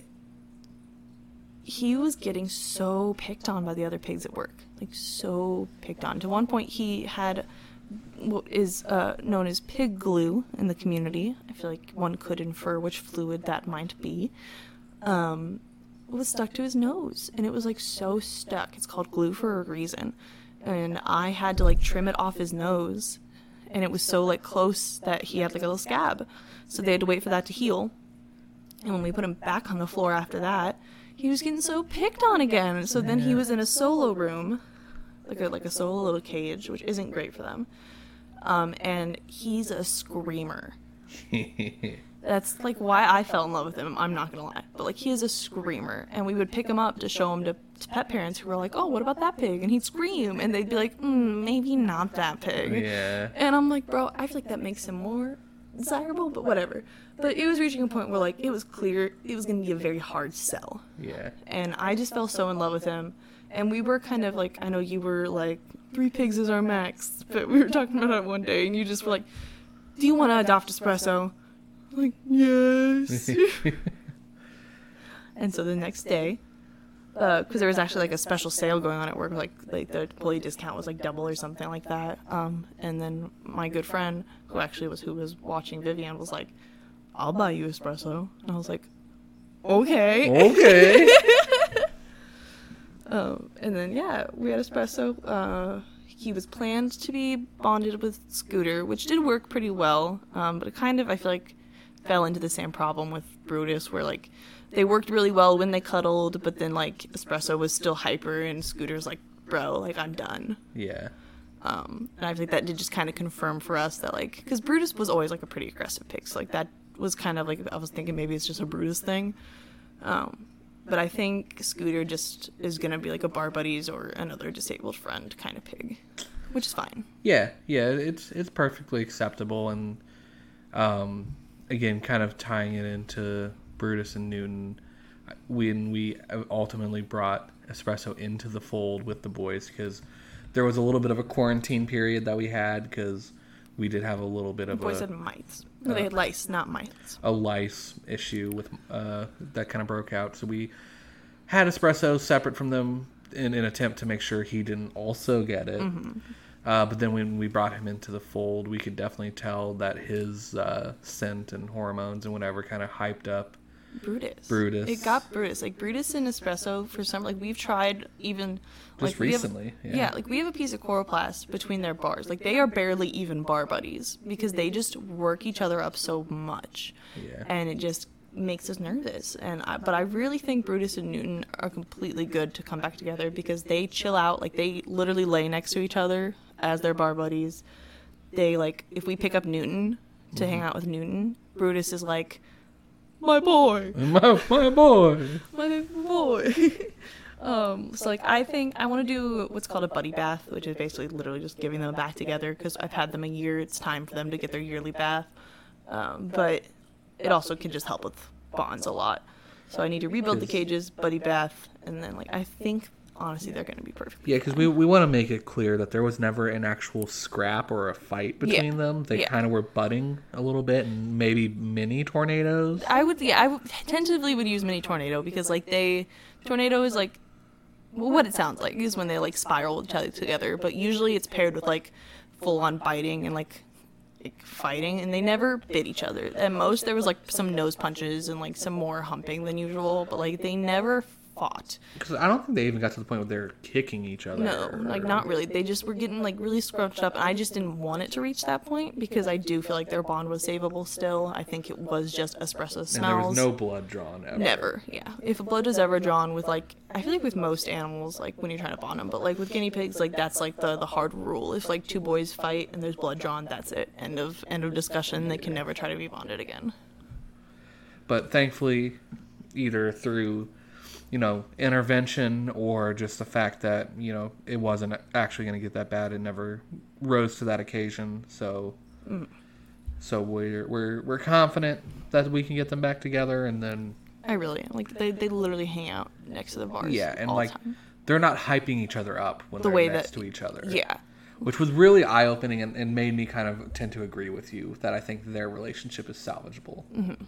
he was getting so picked on by the other pigs at work, like so picked on. To one point, he had what is uh, known as pig glue in the community. I feel like one could infer which fluid that might be. Um, was stuck to his nose, and it was like so stuck. It's called glue for a reason, and I had to like trim it off his nose, and it was so like close that he had like a little scab. So they had to wait for that to heal. And when we put him back on the floor after that, he was getting so picked on again. So then he was in a solo room, like a like a solo little cage, which isn't great for them. Um, and he's a screamer. That's like why I fell in love with him. I'm not gonna lie, but like he is a screamer, and we would pick him up to show him to, to pet parents who were like, "Oh, what about that pig?" And he'd scream, and they'd be like, mm, "Maybe not that pig." yeah. And I'm like, bro, I feel like that makes him more desirable, but whatever. But it was reaching a point where like it was clear it was gonna be a very hard sell, Yeah. and I just fell so in love with him. And we were kind of like, I know you were like, three pigs is our max, but we were talking about it one day, and you just were like, "Do you want to adopt Espresso?" I'm like, yes. and so the next day, because there was actually like a special sale going on at work, like like the employee discount was like double or something like that. Um, and then my good friend, who actually was who was watching Vivian, was like, "I'll buy you espresso," and I was like, "Okay." okay. Um, and then yeah, we had espresso. Uh, he was planned to be bonded with Scooter, which did work pretty well. Um, but it kind of I feel like fell into the same problem with Brutus, where like they worked really well when they cuddled, but then like espresso was still hyper, and Scooter's like, "Bro, like I'm done." yeah. Um, and I think that did just kind of confirm for us that like because Brutus was always like a pretty aggressive pig, so like that was kind of like I was thinking maybe it's just a Brutus thing. Um, but I think Scooter just is gonna be like a bar buddies or another disabled friend kind of pig, which is fine. Yeah, yeah, it's it's perfectly acceptable, and um, again, kind of tying it into Brutus and Newton, when we ultimately brought Espresso into the fold with the boys, because there was a little bit of a quarantine period that we had, because we did have a little bit of Boys a, had mites. No, they had lice, not mites. a lice issue with uh, that kind of broke out, so we had Espresso separate from them in an attempt to make sure he didn't also get it. Uh, but then when we brought him into the fold, we could definitely tell that his uh, scent and hormones and whatever kind of hyped up Brutus. Brutus. It got Brutus. Like Brutus and espresso for some like we've tried even Just like, we have- recently, yeah. yeah, like we have a piece of coroplast between their bars. Like they are barely even bar buddies because they just work each other up so much. Yeah. And it just makes us nervous. And I, but I really think Brutus and Newton are completely good to come back together because they chill out. Like they literally lay next to each other as their bar buddies. They like if we pick up Newton to hang Mm-hmm. out with Newton, Brutus is like, my boy, my, my boy. my boy. um, so like I think I want to do what's called a buddy bath, which is basically literally just giving them a back together because I've had them a year. It's time for them to get their yearly bath. Um, but it also can just help with bonds a lot. So I need to rebuild the cages, buddy bath, and then like I think honestly they're going to be perfect. Yeah, because we, we want to make it clear that there was never an actual scrap or a fight between them. They Yeah. kind of were butting a little bit and maybe mini tornadoes. I would yeah I would tentatively would use mini tornado because like they tornado is like well, what it sounds like is when they like spiral each other together, but usually it's paired with like full on biting and like, like fighting, and they never bit each other. At most, there was like some nose punches and like some more humping than usual, but like they never fought. Because I don't think they even got to the point where they're kicking each other. No, like not really. They just were getting like really scrunched up, and I just didn't want it to reach that point because I do feel like their bond was savable still. I think it was just espresso smells. And there was no blood drawn ever. Never, yeah. If blood is ever drawn with like, I feel like with most animals, like when you're trying to bond them, but like with guinea pigs, like that's like the the hard rule. If like two boys fight and there's blood drawn, that's it. End of end of discussion. They can never try to be bonded again. But thankfully, either through, you know, intervention or just the fact that, you know, it wasn't actually going to get that bad, it never rose to that occasion. So. Mm. So we're we're we're confident that we can get them back together, and then I really. Like they they literally hang out next to the bars. yeah, and like the they're not hyping each other up when The they're way next that- to each other. yeah, which was really eye opening and, and made me kind of tend to agree with you that I think their relationship is salvageable. Mm-hmm.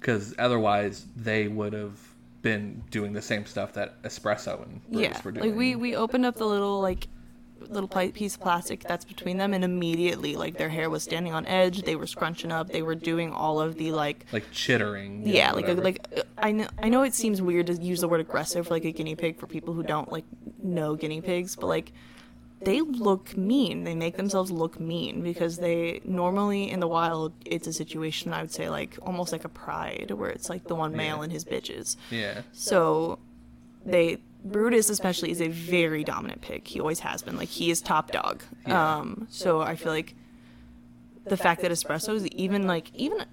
Because otherwise, they would have been doing the same stuff that Espresso and yeah. were doing. Like we we opened up the little like little piece of plastic that's between them, and immediately like their hair was standing on edge. They were scrunching up. They were doing all of the like like chittering. yeah know, like whatever. like uh, i know i know it seems weird to use the word aggressive for like a guinea pig for people who don't like know guinea pigs but like they look mean they make themselves look mean because they normally in the wild it's a situation i would say like almost like a pride where it's like the one male Yeah. and his bitches yeah, so they Brutus especially is a very dominant pig. He always has been. Like he is top dog. Yeah. Um so I feel like the fact that espresso is even like even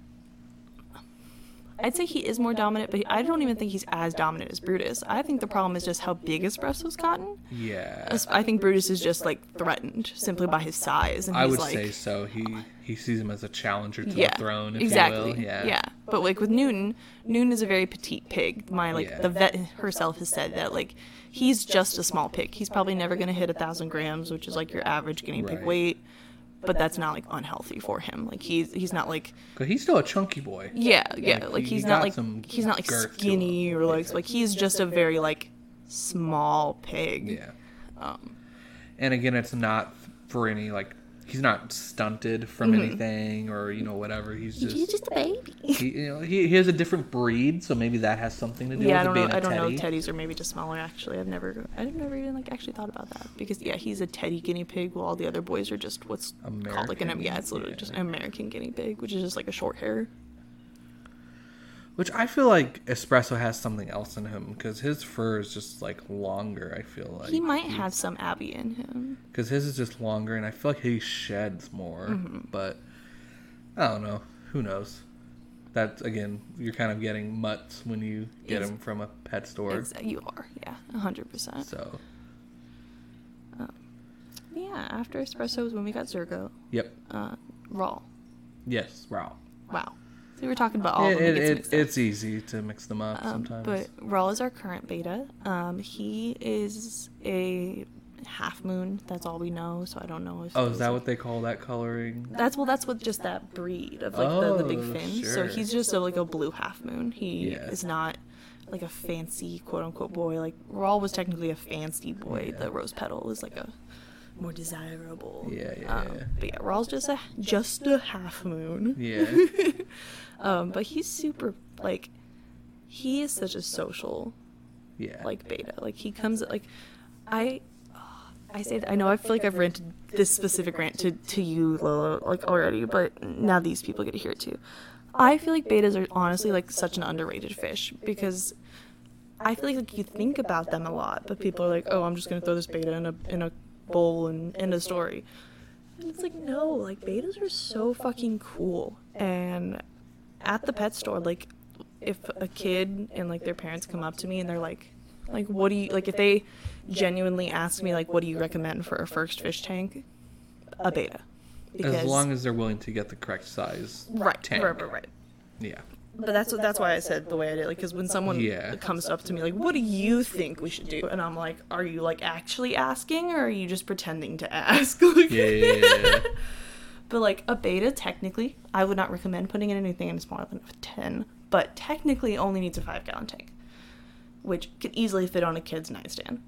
I'd say he is more dominant, but I don't even think he's as dominant as Brutus. I think the problem is just how big Espresso's gotten. yeah. I think Brutus is just like threatened simply by his size, and I would like, say so. He he sees him as a challenger to yeah, the throne, if exactly. you will. Yeah, yeah. But like with Newton, Newton is a very petite pig. My like Yeah. the vet herself has said that like he's just a small pig. He's probably never gonna hit a thousand grams, which is like your average guinea pig Right. weight. But that's not like unhealthy for him. Like he's he's not like 'Cause he's still a chunky boy. yeah yeah Like, like, he- he's not like some he's not like skinny or like like he's just a very like small pig. Yeah. Um, and again, it's not for any like he's not stunted from Mm-hmm. anything or you know whatever. He's just, he's just a baby. he, you know he, he has a different breed, so maybe that has something to do Yeah, I with don't it know. being a I don't know. teddy. Teddies are maybe just smaller. Actually, I've never, I've never even like actually thought about that because yeah, he's a teddy guinea pig, while all the other boys are just what's called like an yeah, it's literally yeah. just an American guinea pig, which is just like a short hair. Which I feel like Espresso has something else in him because his fur is just like longer. I feel like he might have some Abby in him. because his is just longer, and I feel like he sheds more. Mm-hmm. But I don't know. Who knows? That's again, you're kind of getting mutts when you get them from a pet store. You are, yeah, hundred percent. So Yeah, after espresso was when we got Zergo, yep, uh, raw. yes, raw. Wow. We were talking about all It, of them. it, It gets it, up. it's easy to mix them up Um, sometimes. but Rawl is our current betta. Um, he is a half moon. That's all we know. So I don't know if. oh, is that what they call that coloring? That's well. That's what just that breed of like the, the big Oh, fins. sure. So he's just a, like a blue half moon. He Yeah. is not like a fancy quote unquote boy. Like Rawl was technically a fancy boy. Yeah. The rose petal is like a more desirable. Yeah, yeah, Um, yeah. But yeah, Rawl's just a just a half moon. Yeah. Um, but he's super like he is such a social Yeah. like betta. Like he comes like I I say that I know I feel like I've ranted this specific rant to, to you Lola like already, but now these people get to hear it too. I feel like bettas are honestly like such an underrated fish because I feel like, like you think about them a lot, but people are like, "Oh, I'm just gonna throw this betta in a in a bowl and end a story." And it's like, no, like bettas are so fucking cool. And at the pet store, like if a kid and like their parents come up to me and they're like, like what do you like if they genuinely ask me like what do you recommend for a first fish tank? A betta. Because, as long as they're willing to get the correct size. right, tank. right, right, right. Yeah. But that's what that's why I said the way I did. Like, because when someone Yeah. comes up to me like, "What do you think we should do?" and I'm like, "Are you like actually asking, or are you just pretending to ask?" Like- Yeah. But like a betta, technically, I would not recommend putting in anything in smaller than a 10, but technically only needs a 5 gallon tank, which could easily fit on a kid's nightstand.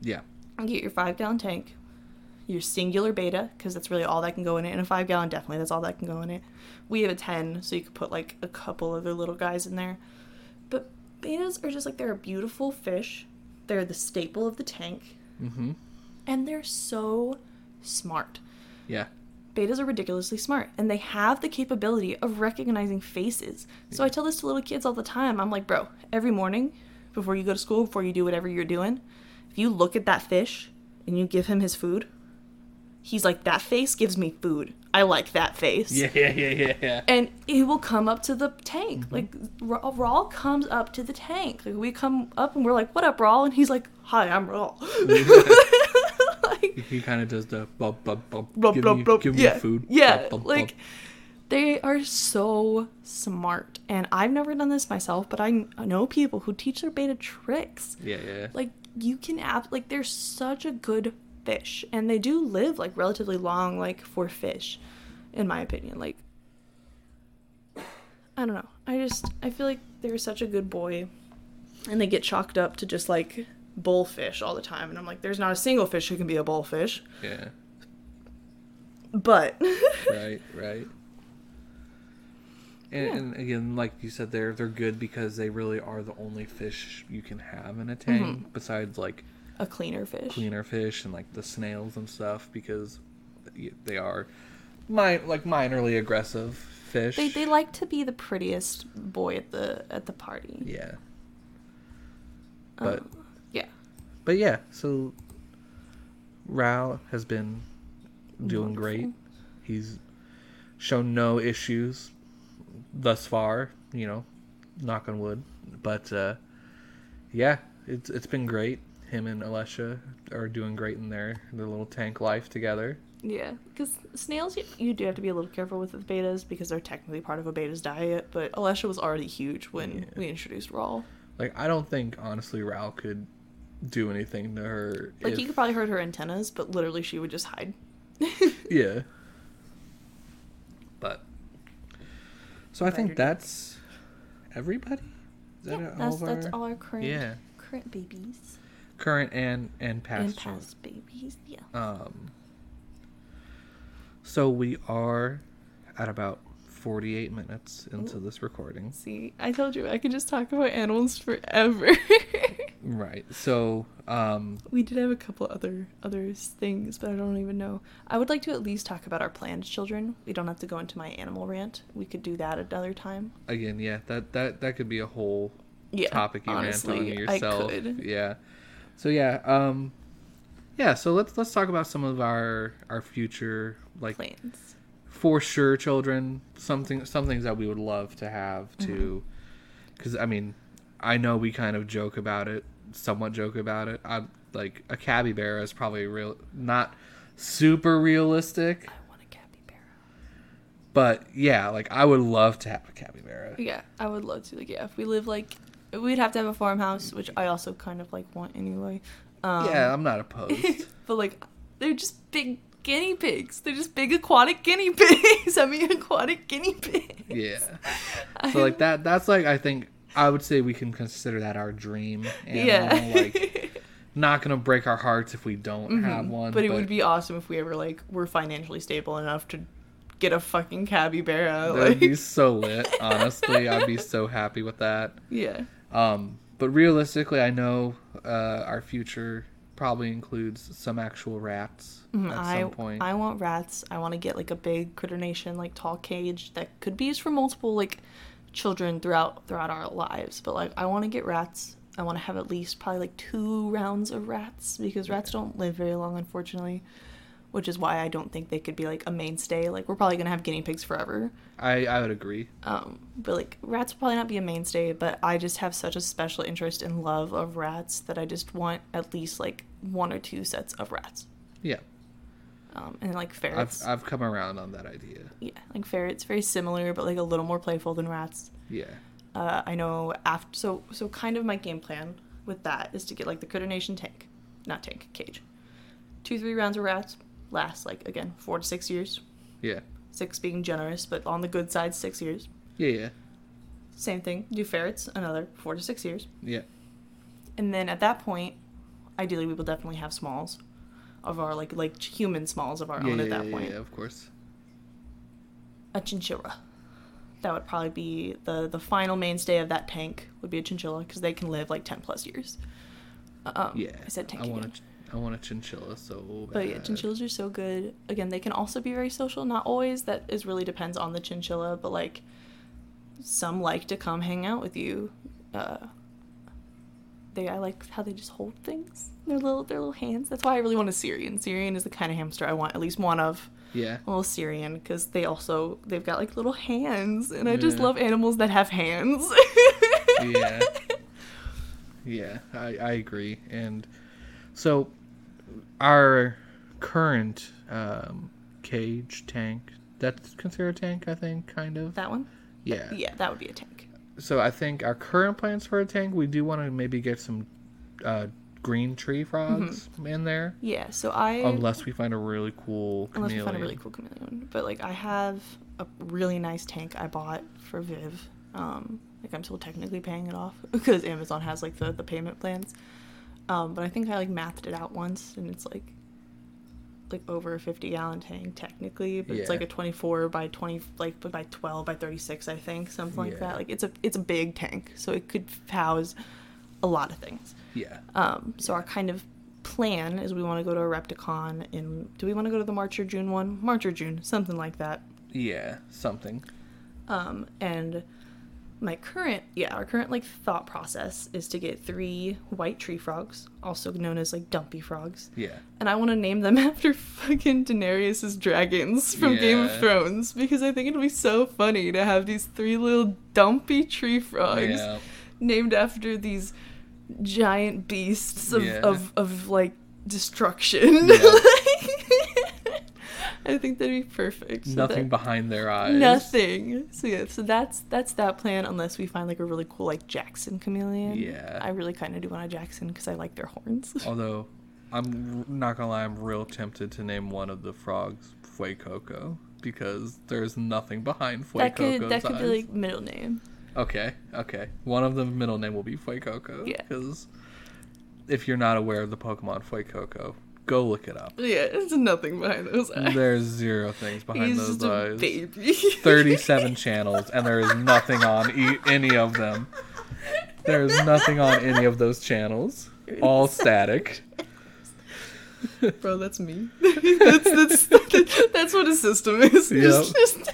yeah. You get your 5 gallon tank, your singular betta, because that's really all that can go in it, and a 5 gallon, definitely, that's all that can go in it. We have a 10, so you could put like a couple other little guys in there. But bettas are just like, they're a beautiful fish, they're the staple of the tank, Mm-hmm. and they're so smart. Yeah. Betas are ridiculously smart and they have the capability of recognizing faces. So I tell this to little kids all the time. I'm like, bro, every morning before you go to school, before you do whatever you're doing, if you look at that fish and you give him his food, he's like, that face gives me food. I like that face. Yeah, yeah, yeah, yeah, yeah. And he will come up to the tank. Mm-hmm. Like, Ra- Rawl comes up to the tank. Like, we come up and we're like, what up, Rawl? And he's like, hi, I'm Rawl. like, He kind of does the bub, bub, bub. Blub, give blub, me, blub. give me yeah. food. Yeah, Blub, blub, like they are so smart. And I've never done this myself, but I know people who teach their betta tricks. Yeah, yeah. Like you can app like they're such a good fish, and they do live like relatively long, like for fish, in my opinion. Like I don't know. I just I feel like they're such a good boy, and they get chalked up to just like bullfish all the time, and I'm like, there's not a single fish who can be a bullfish, yeah. but. Right, right. And, Yeah. and again, like you said, they're they're good because they really are the only fish you can have in a tank Mm-hmm. besides like a cleaner fish. cleaner fish and like the snails and stuff because they are mi- like minorly aggressive fish. They they like to be the prettiest boy at the at the party. yeah. But Um. But yeah, so Rao has been doing Wonderful. great. He's shown no issues thus far, you know, knock on wood. But uh yeah, it's it's been great. Him and Alesha are doing great in their their little tank life together. Yeah, because snails you, you do have to be a little careful with the bettas because they're technically part of a betta's diet. But Alesha was already huge when Yeah. we introduced Rawl. Like I don't think honestly Rao could do anything to her. Like if- you could probably hurt her antennas, but literally she would just hide. Yeah. But so I think that's everybody. Is that yeah, all that's of that's our all our current Yeah. current babies current and and past? and past babies. Yeah. Um. So we are at about forty-eight minutes into this recording. See, I told you I could just talk about animals forever. Right. So um. We did have a couple other other things, but I don't even know. I would like to at least talk about our planned children. We don't have to go into my animal rant. We could do that another time. Again, yeah, that that that could be a whole Yeah, topic you honestly, rant on yourself. I could. Yeah. So yeah, um yeah, so let's let's talk about some of our our future like Plans. For sure children, something some things that we would love to have Mm-hmm. to cuz I mean, I know we kind of joke about it, somewhat joke about it. i'm like a capybara is probably real not super realistic, I want a capybara. but yeah, like I would love to have a capybara. Yeah, I would love to. Like, yeah, if we live like, we'd have to have a farmhouse, which I also kind of like want anyway. Um, yeah, I'm not opposed. but like, they're just big guinea pigs. They're just big aquatic guinea pigs. I mean, aquatic guinea pigs. Yeah. So like that that's like I think I would say we can consider that our dream animal. Yeah. Like not gonna break our hearts if we don't have one. Mm-hmm. but it would be awesome if we ever like were financially stable enough to get a fucking capybara. that would be Like, so lit, honestly. I'd be so happy with that. yeah. Um, but realistically, I know uh, our future probably includes some actual rats at Mm, I some point. I want rats. I want to get like a big critter nation like tall cage that could be used for multiple like children throughout throughout our lives. But like I want to get rats. I want to have at least probably like two rounds of rats because rats don't live very long, unfortunately. Which is why I don't think they could be like a mainstay. Like we're probably gonna have guinea pigs forever. I, I would agree. Um, but like rats will probably not be a mainstay, but I just have such a special interest and love of rats that I just want at least like one or two sets of rats. Yeah, Um, and like ferrets. I've. I've come around on that idea. yeah, like ferrets, very similar, but like a little more playful than rats. Yeah, Uh, I know after so so kind of my game plan with that is to get like the Critter Nation tank, not tank cage, two three rounds of rats last like again four to six years, yeah, six being generous, but on the good side six years. yeah, yeah, Same thing. Do ferrets another four to six years. yeah. And then at that point, ideally we will definitely have smalls of our like like human smalls of our yeah, own yeah, at that yeah, point. yeah, of course. A chinchilla. That would probably be the the final mainstay of that tank would be a chinchilla because they can live like ten plus years. Um, Yeah, I said tank I want again. a, I want a chinchilla so bad. But yeah, chinchillas are so good. Again, they can also be very social. Not always. That is really depends on the chinchilla. But like, some like to come hang out with you. Uh, they I like how they just hold things. Their little their little hands. That's why I really want a Syrian. Syrian is the kind of hamster I want at least one of. Yeah, A little Syrian because they also they've got like little hands, and I just love animals that have hands. yeah, yeah. I I agree. And so our current um, cage tank that's considered a tank, I think, kind of. that one. Yeah. Yeah, that would be a tank. So I think our current plans for a tank, we do want to maybe get some uh, green tree frogs Mm-hmm. in there, Yeah. So I unless we find a really cool Unless chameleon. we find a really cool chameleon. But like I have a really nice tank I bought for Viv. Um, like I'm still technically paying it off because Amazon has like the, the payment plans. Um, but I think I like mathed it out once and it's like like over a 50 gallon tank technically, but it's like a 24 by 20 like by 12 by 36 I think, something like Yeah. that. Like it's a it's a big tank, so it could house a lot of things. Yeah. Um, so our kind of plan is we want to go to a Repticon in. Do we want to go to the March or June one? March or June, something like that. Yeah. Something. Um, and my current, yeah, our current like thought process is to get three white tree frogs, also known as like dumpy frogs, Yeah. and I want to name them after fucking daenerys's dragons from Game of Thrones because I think it'll be so funny to have these three little dumpy tree frogs Yeah. named after these giant beasts of Yeah. of, of like destruction. I think that'd be perfect. So Nothing that- behind their eyes. Nothing. So yeah, so that's that's that plan. Unless we find like a really cool like Jackson chameleon. Yeah. I really kind of do want a Jackson because I like their horns. Although, I'm not gonna lie, I'm real tempted to name one of the frogs Fuecoco because there's nothing behind Fuecoco's that could that could eyes. be like middle name. Okay, okay. One of the middle name will be Fuecoco. Yeah. Because if you're not aware of the Pokemon Fuecoco, go look it up. Yeah, there's nothing behind those eyes. There's zero things behind He's those just a baby. 37 channels, and there is nothing on e- any of them. There's nothing on any of those channels. All static. Bro, that's me. that's, that's, that's what a system is. Yep. Just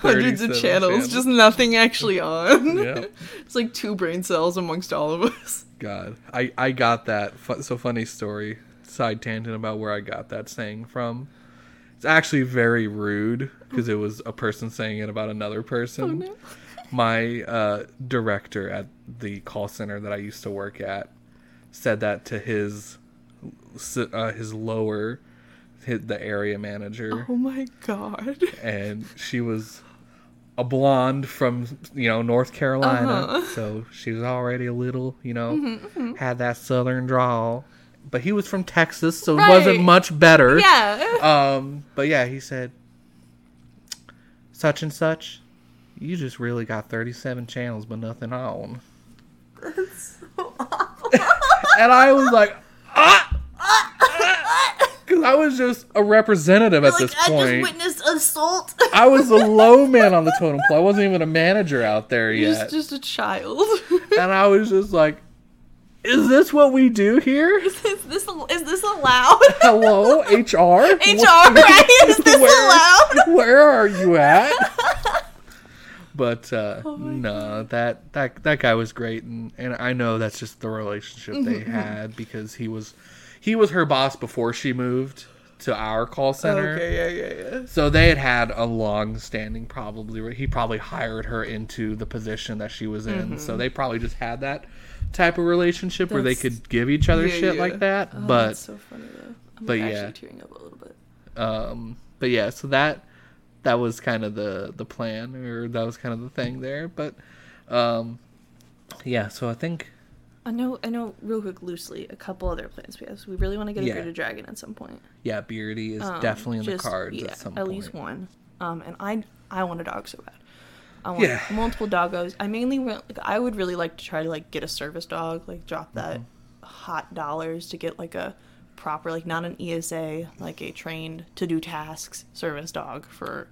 hundreds of channels, channels. just nothing actually on. Yep. It's like two brain cells amongst all of us. God, I I got that. So funny story. Side tangent about where I got that saying from. It's actually very rude because it was a person saying it about another person. Oh no. My uh, director at the call center that I used to work at said that to his uh, his lower, the area manager, Oh my god. and she was a blonde from you know North Carolina, Uh-huh. so she was already a little you know Mm-hmm, had that southern drawl. But he was from Texas, so it wasn't much better. Yeah. Um, but yeah, he said, such and such, you just really got 37 channels, but nothing on. That's so awful. and I was like, ah! Because I was just a representative at this point. I just witnessed assault. I was a low man on the totem pole. I wasn't even a manager out there yet. Just, just a child. and I was just like, "Is this what we do here? is this is this allowed? Hello, HR? HR, right? Is this allowed? Where are you at?" But uh, Oh no, that that that guy was great, and, and I know that's just the relationship they Mm-hmm, had because he was he was her boss before she moved to our call center. Okay, yeah, yeah, yeah. So they had had a long standing probably he probably hired her into the position that she was in. So they probably just had that type of relationship where they. Could give each other Yeah, shit yeah. like that. Oh, but that's so funny though. I'm but like, yeah. tearing up a little bit. um but yeah, so that that was kind of the the plan or that was kind of the thing there, but um yeah, so I think I know, I know. Real quick, loosely, a couple other plans we have. So we really want to get a Yeah. bearded dragon at some point. yeah, Beardy is Um, definitely in just- the cards yeah, at some at point. At least one. Um, and I, I want a dog so bad. I want Yeah. multiple doggos. I mainly re- like. I would really like to try to like get a service dog. Like drop that Mm-hmm. hot dollars to get like a proper like not an ESA like a trained to do tasks service dog for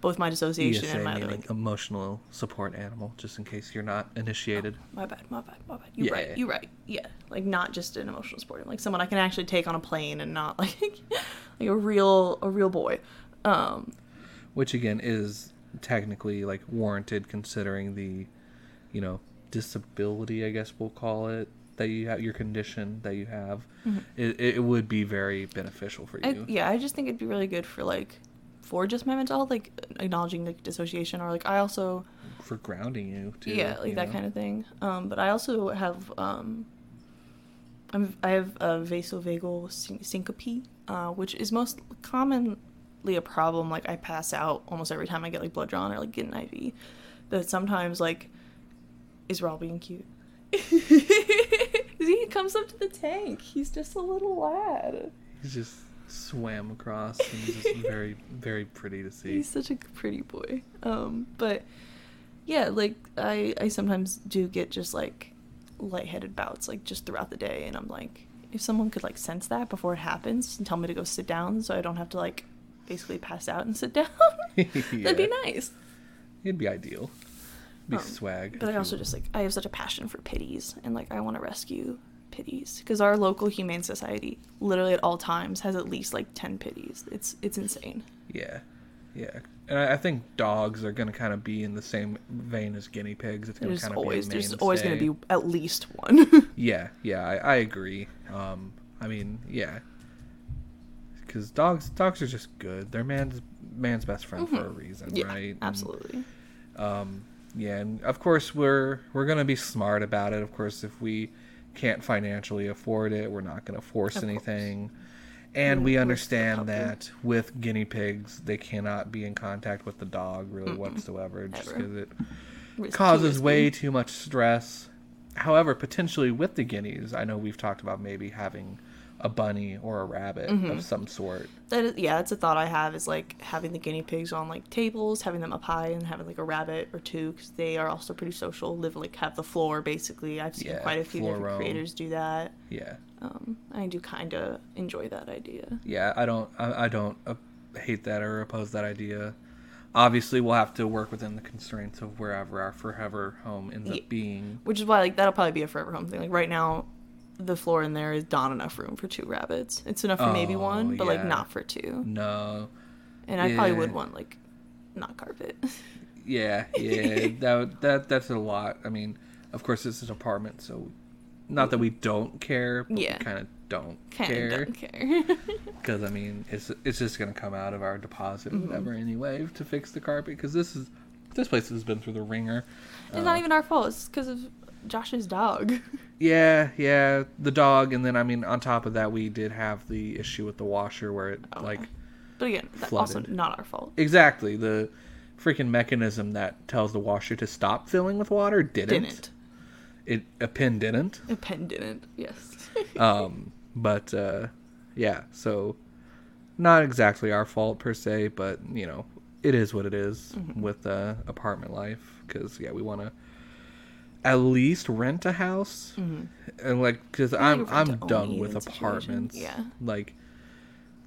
both my dissociation ESA and my meaning like emotional support animal, just in case you're not initiated. my bad, my bad, my bad. You're Yeah. right. You're right. Yeah, like not just an emotional support, like someone I can actually take on a plane and not like like a real a real boy. Um, which again is technically like warranted considering the you know disability i guess we'll call it that you have your condition that you have it, it would be very beneficial for you Mm-hmm. I, yeah, I just think it'd be really good for like for just my mental health, like acknowledging like dissociation or like I also for grounding you too yeah like that kind of thing. Um, but I also have um, I'm, I have a vasovagal syn- syncope, uh, which is most commonly a problem. Like I pass out almost every time I get like blood drawn or like get an IV. That sometimes like is Rob being cute. he comes up to the tank. He's just a little lad. he's just swam across and he's just very very pretty to see He's such a pretty boy. Um, but yeah, like I I sometimes do get just like lightheaded bouts like just throughout the day, and I'm like, if someone could like sense that before it happens and tell me to go sit down, so I don't have to like basically pass out and sit down, that'd be nice. it'd be ideal. It'd be Um, swag But I also just like I have such a passion for pitties, and like I want to rescue pitties. Because our local humane society literally at all times has at least like 10 pitties. It's it's insane. Yeah. Yeah. And I I think dogs are going to kind of be in the same vein as guinea pigs. It's going to kind of always be there's always going to be at least one. Yeah, yeah, I, I agree. Um, I mean, yeah, because dogs dogs are just good. They're man's man's best friend for a reason, Mm-hmm. yeah right? And, absolutely um, yeah, and of course we're we're gonna be smart about it. Of course, if we can't financially afford it, we're not gonna force Of course. anything. And We'll we understand that with guinea pigs, they cannot be in contact with the dog really whatsoever, just because it Risk- too causes way too much stress. However, potentially with the guineas, I know we've talked about maybe having a bunny or a rabbit Mm-hmm. of some sort. that is, yeah that's a thought i have is like having the guinea pigs on like tables having them up high and having like a rabbit or two because they are also pretty social live like have the floor basically i've seen Yeah, quite a few different roam. creators do that Yeah, um i do kind of enjoy that idea yeah. I don't, I, I don't uh, hate that or oppose that idea. Obviously, we'll have to work within the constraints of wherever our forever home ends Yeah. up being. which is why like that'll probably be a forever home thing like right now the floor in there is not enough room for two rabbits it's enough for maybe one, but like not for two No, and i probably would want like not carpet yeah, yeah. that that that's a lot. I mean, of course, it's an apartment, so not that we don't care, but Yeah. we kind of don't kind care. don't care Because I mean, it's it's just gonna come out of our deposit, Mm-hmm. whatever, anyway, to fix the carpet. Because this is this place has been through the ringer. it's Uh, not even our fault it's because of josh's dog Yeah, yeah, the dog, and then I mean, on top of that, we did have the issue with the washer where it Oh, like yeah. But again, that's also not our fault. exactly the freaking mechanism that tells the washer to stop filling with water didn't. Didn't. It a pin didn't. A pen didn't. Yes. Um, but uh, yeah, so not exactly our fault per se, but you know, it is what it is Mm-hmm. with uh, apartment life. Because yeah, we want to at least rent a house, and like because I'm I'm done with apartments. Yeah. like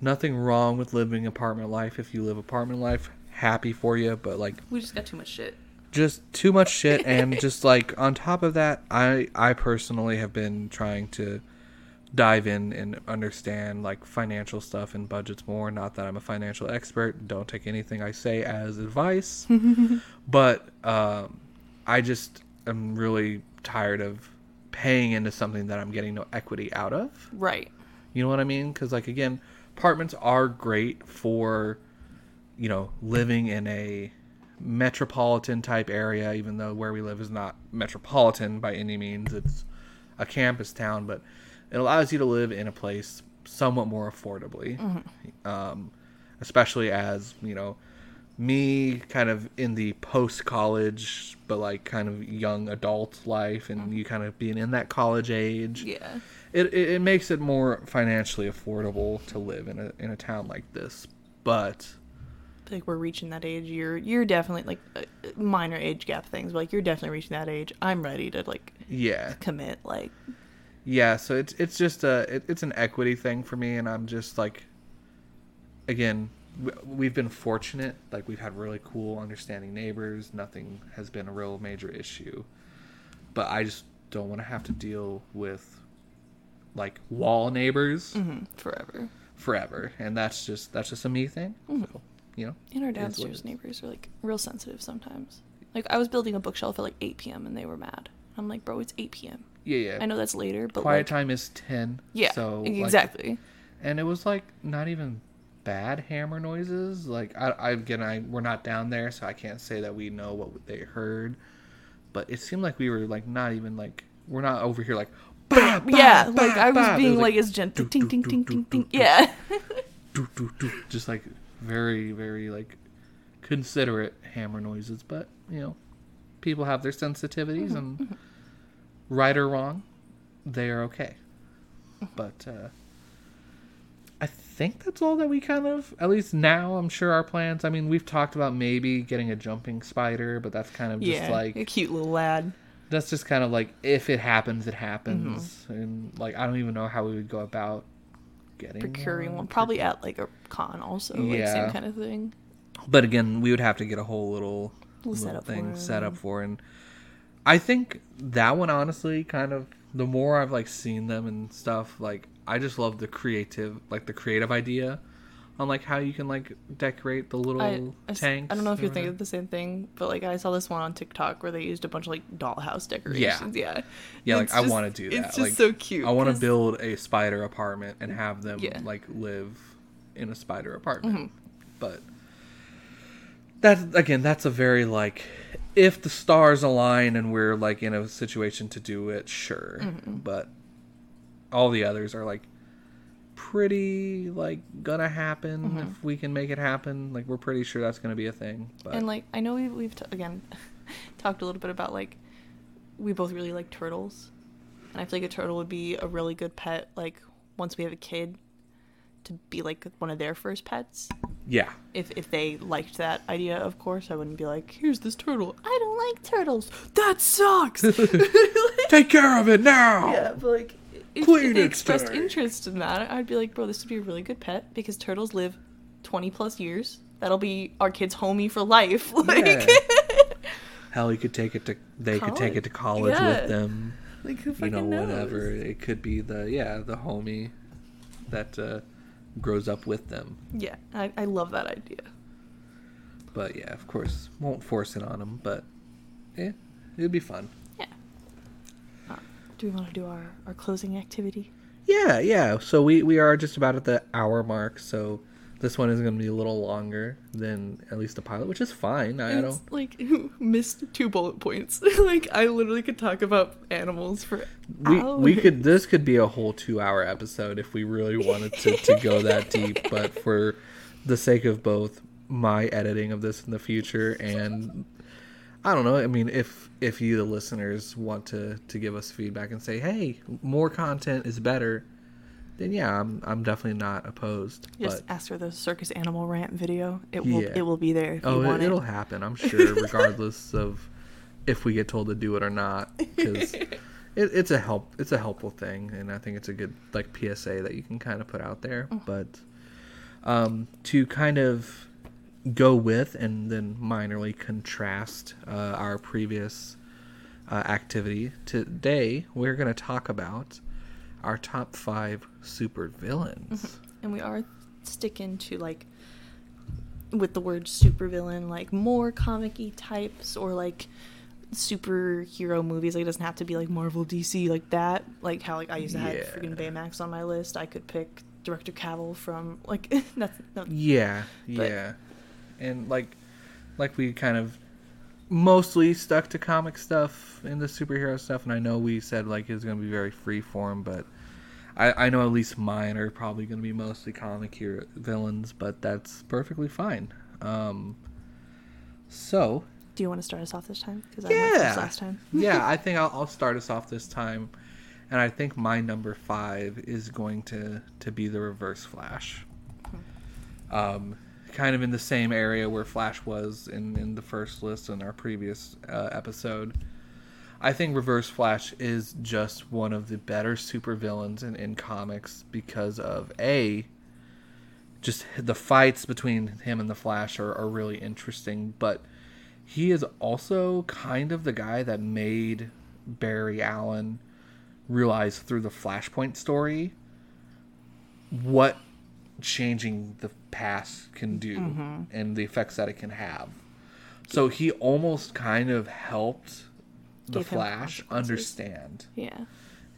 nothing wrong with living apartment life. If you live apartment life, happy for you. But like we just got too much shit. just too much shit and just like on top of that i i personally have been trying to dive in and understand like financial stuff and budgets more not that i'm a financial expert don't take anything i say as advice but um, i just am really tired of paying into something that i'm getting no equity out of Right. you know what I mean? Because like again, apartments are great for, you know, living in a metropolitan type area. Even though where we live is not metropolitan by any means, it's a campus town, but it allows you to live in a place somewhat more affordably. Um, especially as you know, me kind of in the post college, but like kind of young adult life, and you kind of being in that college age Yeah. it, it, it makes it more financially affordable to live in a in a town like this. But like we're reaching that age you're you're definitely like uh, minor age gap things but like you're definitely reaching that age i'm ready to like yeah, commit like yeah. So it's it's just a it, it's an equity thing for me, and I'm just like, again, we've been fortunate. Like we've had really cool, understanding neighbors. Nothing has been a real major issue. But I just don't want to have to deal with like wall neighbors mhm, forever forever, and that's just that's just a me thing. So, you know. and our It is what it downstairs neighbors are like real sensitive sometimes like i was building a bookshelf at like 8 p.m and they were mad i'm like bro it's 8 p.m Yeah, yeah. i know that's later but quiet like, time is 10 yeah so like- exactly and it was like not even bad hammer noises. Like i, I again i we're not down there so i can't say that we know what they heard. But it seemed like we were like not even like we're not over here like bah, bah, yeah bah, like i was bah. It being like, as gentle ting ting do, ting do, ting ting. yeah. just like very very like considerate hammer noises. But you know people have their sensitivities Mm-hmm, and right or wrong they are okay. But uh think that's all that we kind of at least now i'm sure our plans i mean we've talked about maybe getting a jumping spider but that's kind of just yeah like a cute little lad. That's just kind of like if it happens it happens. Mm-hmm. and like i don't even know how we would go about getting procuring one one. probably at like a con also like same kind of thing. But again, we would have to get a whole little, Little little setup thing for set up for, and I think that one honestly, kind of the more I've like seen them and stuff, like I just love the creative, like the creative idea on like how you can like decorate the little I, I tanks. I don't know if you're thinking of the same thing, but like I saw this one on TikTok where they used a bunch of like dollhouse decorations. Yeah, Yeah, yeah like It's I want to do that. It's just like so cute. I want to build a spider apartment and have them Yeah. like live in a spider apartment. Mm-hmm. But that again, that's a very like if the stars align and we're like in a situation to do it, sure. Mm-hmm. But all the others are like pretty like gonna happen mm-hmm. if we can make it happen. Like we're pretty sure that's gonna be a thing. But And like I know we've, we've t- again talked a little bit about like we both really like turtles, and I feel like a turtle would be a really good pet. Like once we have a kid, to be like one of their first pets. yeah, If if they liked that idea, of course, I wouldn't be like, "Here's this turtle. I don't like turtles. That sucks." take care of it now. Yeah, but like if, they expressed interest in that, I'd be like, bro, this would be a really good pet because turtles live twenty plus years. That'll be our kid's homie for life. Like, Yeah. Hell, you could take it to they could take it to college Yeah. with them. like who you know knows? whatever it could be the yeah the homie that uh, grows up with them Yeah, I, I love that idea. but yeah of course won't force it on them but yeah it'd be fun do we want to do our, our closing activity? yeah yeah so we we are just about at the hour mark so this one is going to be a little longer than at least the pilot which is fine i, I don't like missed two bullet points. like I literally could talk about animals for we, hours. we could this could be a whole two hour episode if we really wanted to, to go that deep but for the sake of both my editing of this in the future and i don't know i mean if if you the listeners want to to give us feedback and say hey more content is better then yeah i'm i'm definitely not opposed Just but ask for the circus animal rant video. It will Yeah. it will be there if oh you want it, it'll happen i'm sure regardless of if we get told to do it or not because it, it's a help it's a helpful thing and i think it's a good like psa that you can kind of put out there Mm. but um to kind of go with and then minorly contrast uh, our previous uh, activity. Today, we're going to talk about our top five super villains. And we are sticking to like with the word supervillain, like more comic-y types or like superhero movies. Like it doesn't have to be like Marvel, DC, like that. Like how like I used to have Yeah. freaking Baymax on my list. I could pick Director Cavill from like that's no, Yeah, But- yeah, and like, like we kind of mostly stuck to comic stuff and the superhero stuff, and I know we said like it's gonna be very free form, but I I know at least mine are probably gonna be mostly comic hero villains, but that's perfectly fine. Um, so Do you want to start us off this time? Because I yeah, first last time. yeah, I think I'll, I'll start us off this time, and I think my number five is going to to be the Reverse Flash. Um, kind of in the same area where Flash was in in the first list in our previous uh, episode. I think Reverse Flash is just one of the better supervillains in, in comics because of a just the fights between him and the Flash are, are really interesting, but he is also kind of the guy that made Barry Allen realize through the Flashpoint story what changing the past can do and the effects that it can have. So he almost kind of helped the Gave Flash understand. Yeah.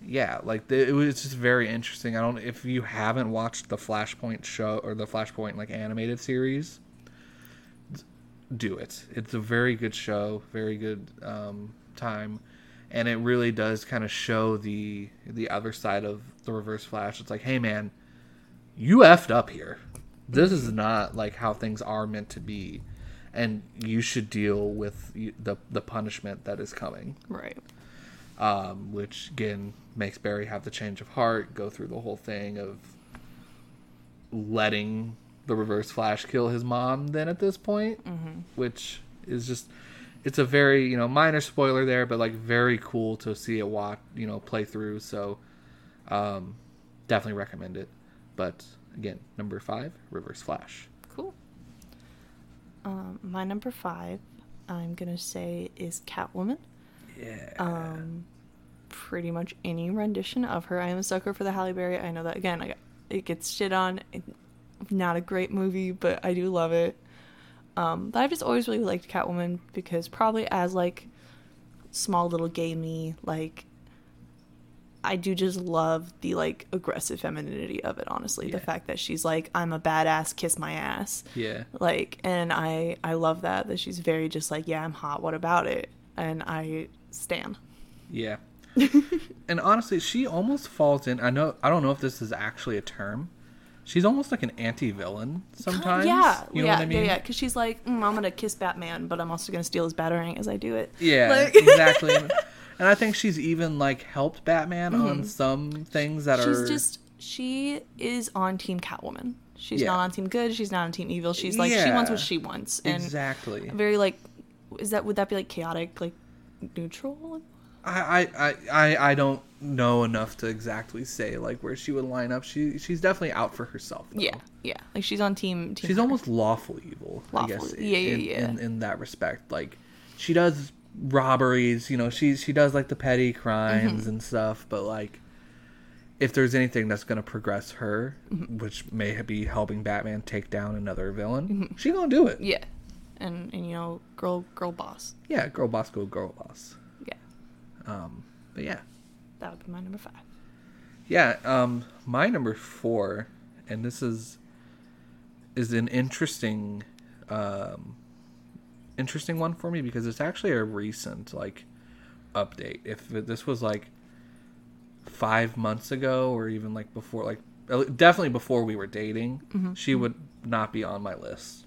Yeah, like the, it was just very interesting. I don't if you haven't watched the Flashpoint show or the Flashpoint like animated series, do it. It's a very good show, very good um, time, and it really does kind of show the the other side of the Reverse Flash. It's like, hey man, you effed up here. This is not like how things are meant to be, and you should deal with the the punishment that is coming Right. um, which again makes Barry have the change of heart, go through the whole thing of letting the Reverse Flash kill his mom. Then at this point, which is just it's a very you know minor spoiler there, but like very cool to see it walk you know play through. So um, definitely recommend it. But again, number five, Reverse Flash. Cool. Um, my number five, I'm gonna say is Catwoman. Yeah. Um, pretty much any rendition of her. I am a sucker for the Halle Berry. I know that again. I, it gets shit on. It, not a great movie, but I do love it. Um, but I've just always really liked Catwoman because probably as like small little gay me, like I do just love the like aggressive femininity of it. Honestly, the fact that she's like, I'm a badass, kiss my ass yeah. like and i i love that that she's very just like yeah i'm hot what about it and i stan Yeah. and honestly, she almost falls in. I know. I don't know if this is actually a term. She's almost like an anti-villain sometimes. yeah You know yeah what I mean? yeah yeah because she's like mm, i'm gonna kiss batman but i'm also gonna steal his batarang as i do it Yeah, Like- exactly. And, I think she's even like helped Batman on some things that Mm-hmm. she's just she is on team catwoman she's Yeah. not on team good she's not on team evil she's like she wants what she wants and exactly. very like is that would that be like chaotic like neutral I, I, I, I don't know enough to exactly say like where she would line up. She she's definitely out for herself. though. yeah yeah like she's on team, team she's her. almost lawful evil. I Lawful- guess. yeah, yeah, in, yeah. In, in that respect, like she does robberies. You know, she she does like the petty crimes Mm-hmm. and stuff. But like, if there's anything that's gonna progress her, Mm-hmm. which may be helping Batman take down another villain, she gonna do it. yeah and and you know girl girl boss Yeah, girl boss, go girl boss. yeah Um, but yeah, that would be my number five yeah. Um, my number four, and this is is an interesting um interesting one for me because it's actually a recent like update. If this was like five months ago or even like before like definitely before we were dating mm-hmm. she would not be on my list.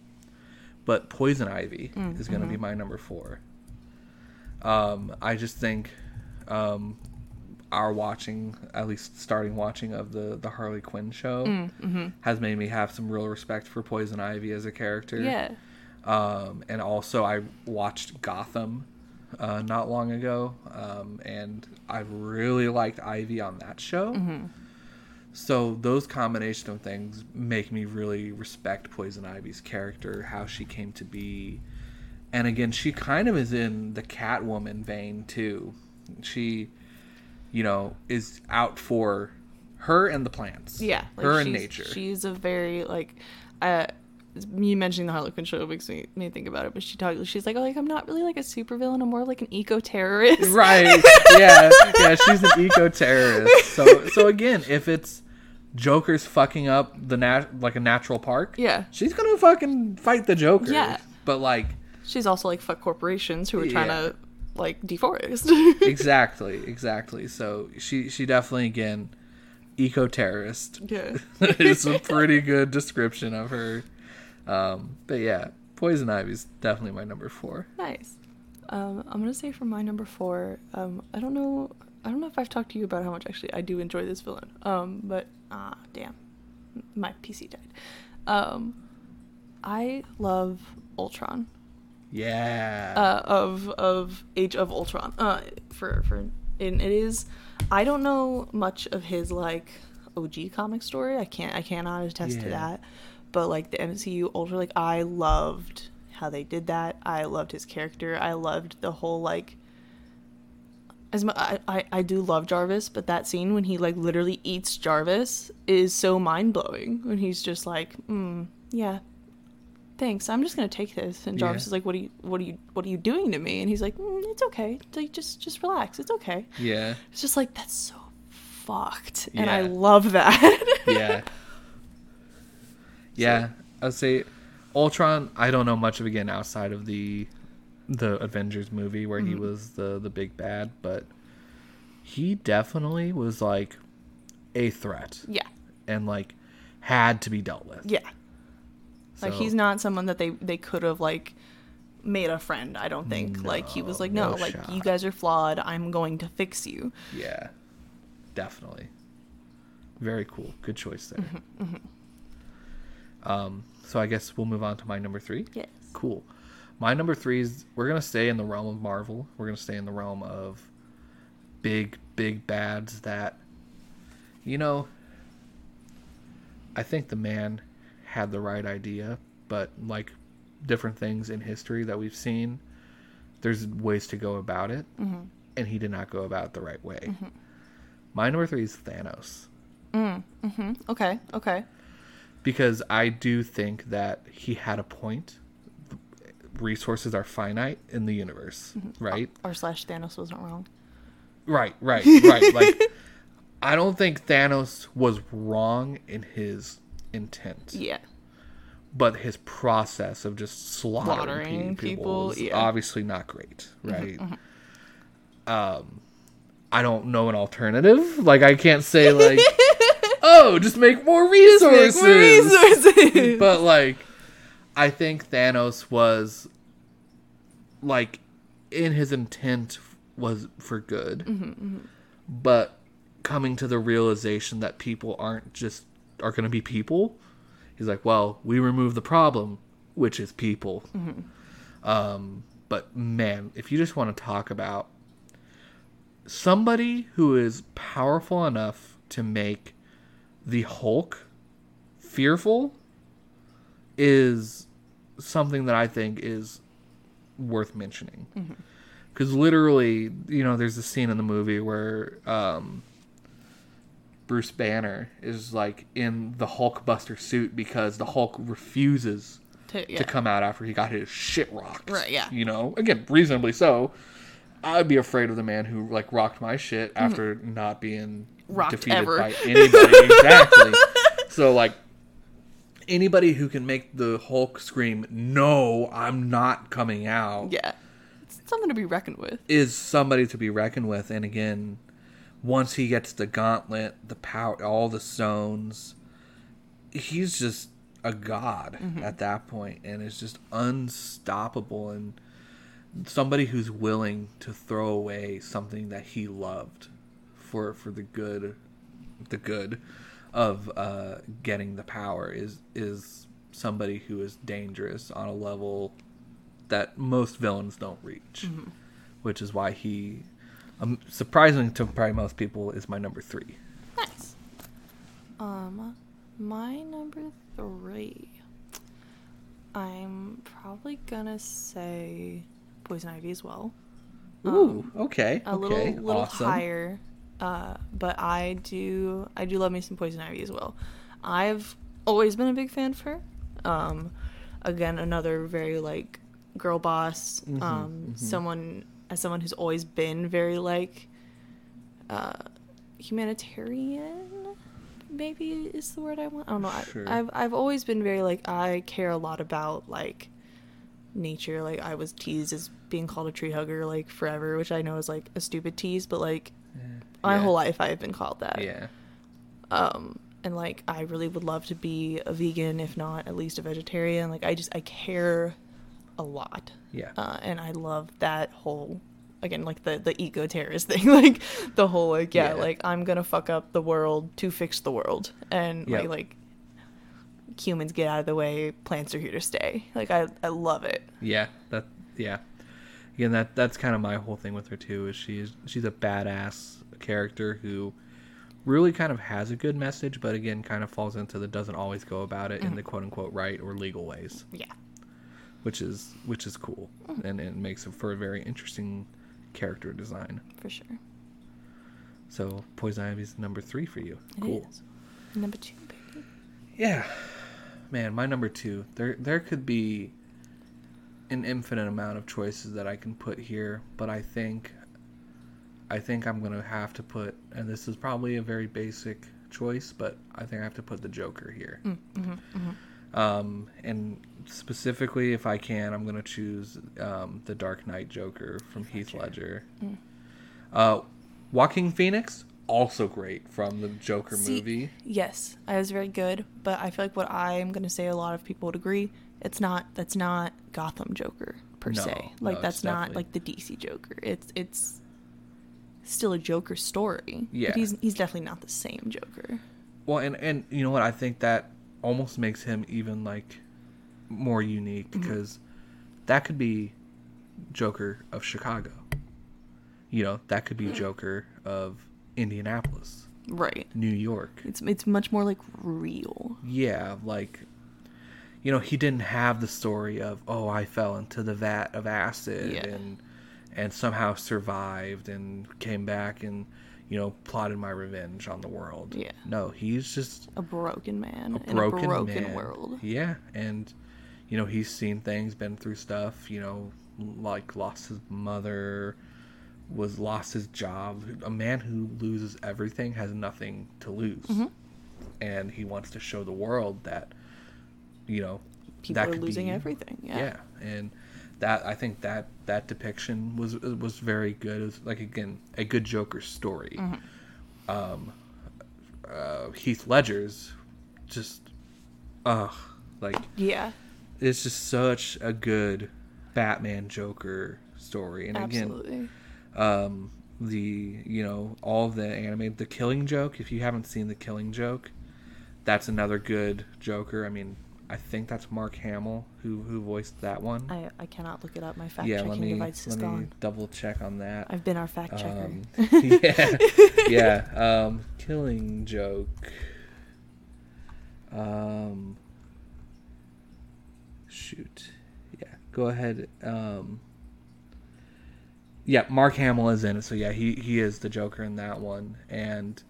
But poison ivy mm, is going to be mm-hmm. my number four. Um i just think um our watching at least starting watching of the the harley quinn show mm, mm-hmm. has made me have some real respect for poison ivy as a character. Yeah um, and also I watched Gotham uh, not long ago, um, and I really liked Ivy on that show. So those combination of things make me really respect Poison Ivy's character, how she came to be. And again, she kind of is in the Catwoman vein too. She you know, is out for her and the plants. Yeah, like her and nature. She's a very like, uh, me mentioning the Harley Quinn show makes me, me think about it. But she talks. She's like, oh, like I'm not really like a supervillain. I'm more like an eco terrorist. right yeah yeah she's an eco terrorist so so again if it's joker's fucking up the nat like a natural park Yeah. she's gonna fucking fight the joker Yeah. but like She's also like fuck corporations who are trying Yeah. to like deforest. exactly exactly so she she definitely again eco terrorist yeah. is a pretty good description of her um but yeah poison ivy's definitely my number four Nice. Um, I'm gonna say for my number four. Um, I don't know. I don't know if I've talked to you about how much actually I do enjoy this villain. Um, but ah, damn, my PC died. Um, I love Ultron. yeah Uh, of of Age of Ultron. Uh, for for and it is. I don't know much of his like OG comic story. I can't. I cannot attest to that. But like the MCU Ultron, like I loved how they did that. I loved his character. I loved the whole like. As mu- I, I I do love Jarvis, but that scene when he like literally eats Jarvis is so mind blowing. When he's just like, mm, yeah, thanks. I'm just gonna take this. And Jarvis Yeah. is like, what are you what are you what are you doing to me? And he's like, mm, it's okay. It's like just just relax. It's okay. yeah It's just like that's so fucked, and I love that. yeah. Yeah, I'd say Ultron. I don't know much of again outside of the the Avengers movie where he was the the big bad, but he definitely was like a threat yeah, and like had to be dealt with. yeah. Like he's not someone that they they could have like made a friend. I don't think. like he was like, no, no like shot. you guys are flawed. I'm going to fix you. Yeah, definitely. Very cool. Good choice there. Mm-hmm, Um, so I guess we'll move on to my number three. Yes. Cool. My number three is we're gonna stay in the realm of Marvel. We're gonna stay in the realm of big, big bads that, you know, I think the man had the right idea, but like different things in history that we've seen, there's ways to go about it, and he did not go about it the right way. My number three is Thanos Mhm. Okay. Okay. Because I do think that he had a point. Resources are finite in the universe, mm-hmm. uh, right? Or slash Thanos wasn't wrong. Right, right, right. like, I don't think Thanos was wrong in his intent, Yeah. but his process of just slaughtering, Slaughtering people, people, is yeah. obviously not great, mm-hmm, right? Mm-hmm. Um, I don't know an alternative. Like, I can't say like, just make more resources. More resources. but like i think thanos was like in his intent was for good mm-hmm, mm-hmm. but coming to the realization that people aren't just are going to be people he's like well we remove the problem which is people mm-hmm. um but man if you just want to talk about somebody who is powerful enough to make the hulk fearful is something that I think is worth mentioning. Because literally, you know, there's a scene in the movie where um, Bruce Banner is like in the Hulkbuster suit because the Hulk refuses To- yeah. to come out after he got his shit rocked. Right, yeah. You know, again, reasonably so. I'd be afraid of the man who like rocked my shit after not being Mm-hmm. Rocked defeated ever. by anybody. exactly. So like anybody who can make the Hulk scream, "No, I'm not coming out," yeah. It's something to be reckoned with. is somebody to be reckoned with. And again, once he gets the gauntlet, the power, all the stones, he's just a god at that point, and is just unstoppable. And somebody who's willing to throw away something that he loved for for the good, the good of uh, getting the power is is somebody who is dangerous on a level that most villains don't reach, which is why he, um, surprising to probably most people, is my number three. Nice. Um, my number three. I'm probably gonna say Poison Ivy as well. Ooh, okay. A okay. little little awesome. higher. Uh, but I do I do love me some Poison Ivy as well. I've always been a big fan of her. Um, again, another very like girl boss. Mhm, um, mhm. someone as someone who's always been very like uh, humanitarian. Maybe is the word I want. I don't know. Sure. I, I've I've always been very like I care a lot about like nature. Like I was teased as being called a tree hugger like forever, which I know is like a stupid tease, but like my whole life I've been called that. Yeah. Um and like I really would love to be a vegan, if not at least a vegetarian. Like I just I care a lot. Yeah. Uh, and I love that whole again like the the eco terrorist thing like the whole like yeah, Yeah. like i'm gonna fuck up the world to fix the world and Yep. like like humans get out of the way plants are here to stay like i i love it Yeah, that yeah. Again, that that's kind of my whole thing with her too. Is she's she's a badass character who really kind of has a good message, but again, kind of falls into the doesn't always go about it in mm-hmm. the quote unquote right or legal ways, yeah which is which is cool mm-hmm. and it makes it for a very interesting character design. for sure So Poison Ivy's number three for you. It cool. is. number two baby Yeah, man, my number two. There, there could be an infinite amount of choices that I can put here, but I think, I think I'm gonna have to put, and this is probably a very basic choice, but I think I have to put the Joker here. Um, and specifically, if I can, I'm gonna choose um, the Dark Knight Joker from Heath Ledger. Uh, Joaquin Phoenix, also great from the Joker See, movie. yes i was very good but i feel like what i'm gonna say a lot of people would agree it's not that's not gotham joker per No, se like it's that's not like the dc joker it's it's still a joker story Yeah. but he's he's definitely not the same joker Well, and and you know what? I think that almost makes him even like more unique mm-hmm. because that could be Joker of Chicago. You know, that could be mm-hmm. Joker of Indianapolis, right New York. it's it's much more like real Yeah, like you know, he didn't have the story of oh, I fell into the vat of acid Yeah. and and somehow survived and came back and you know plotted my revenge on the world. Yeah. No, he's just a broken man a in broken, a broken man. world Yeah, and you know he's seen things, been through stuff. You know, like lost his mother, was lost his job. A man who loses everything has nothing to lose, Mm-hmm. and he wants to show the world that you know people that are losing be- everything yeah. yeah, and that I think that that depiction was was very good. It was like again a good Joker story. Mm-hmm. Um, uh, Heath Ledger's just, ugh, like yeah it's just such a good Batman Joker story. And absolutely again, um, the you know all of the anime, the Killing Joke. If you haven't seen the Killing Joke, that's another good Joker. I mean, I think that's Mark Hamill who who voiced that one. I, I cannot look it up my fact yeah, checking let me device is let me gone double check on that. i've been our fact checker Um, yeah, yeah. Um, Killing Joke. Um, shoot. Yeah, go ahead. Um, yeah, Mark Hamill is in it, so yeah, he he is the Joker in that one, and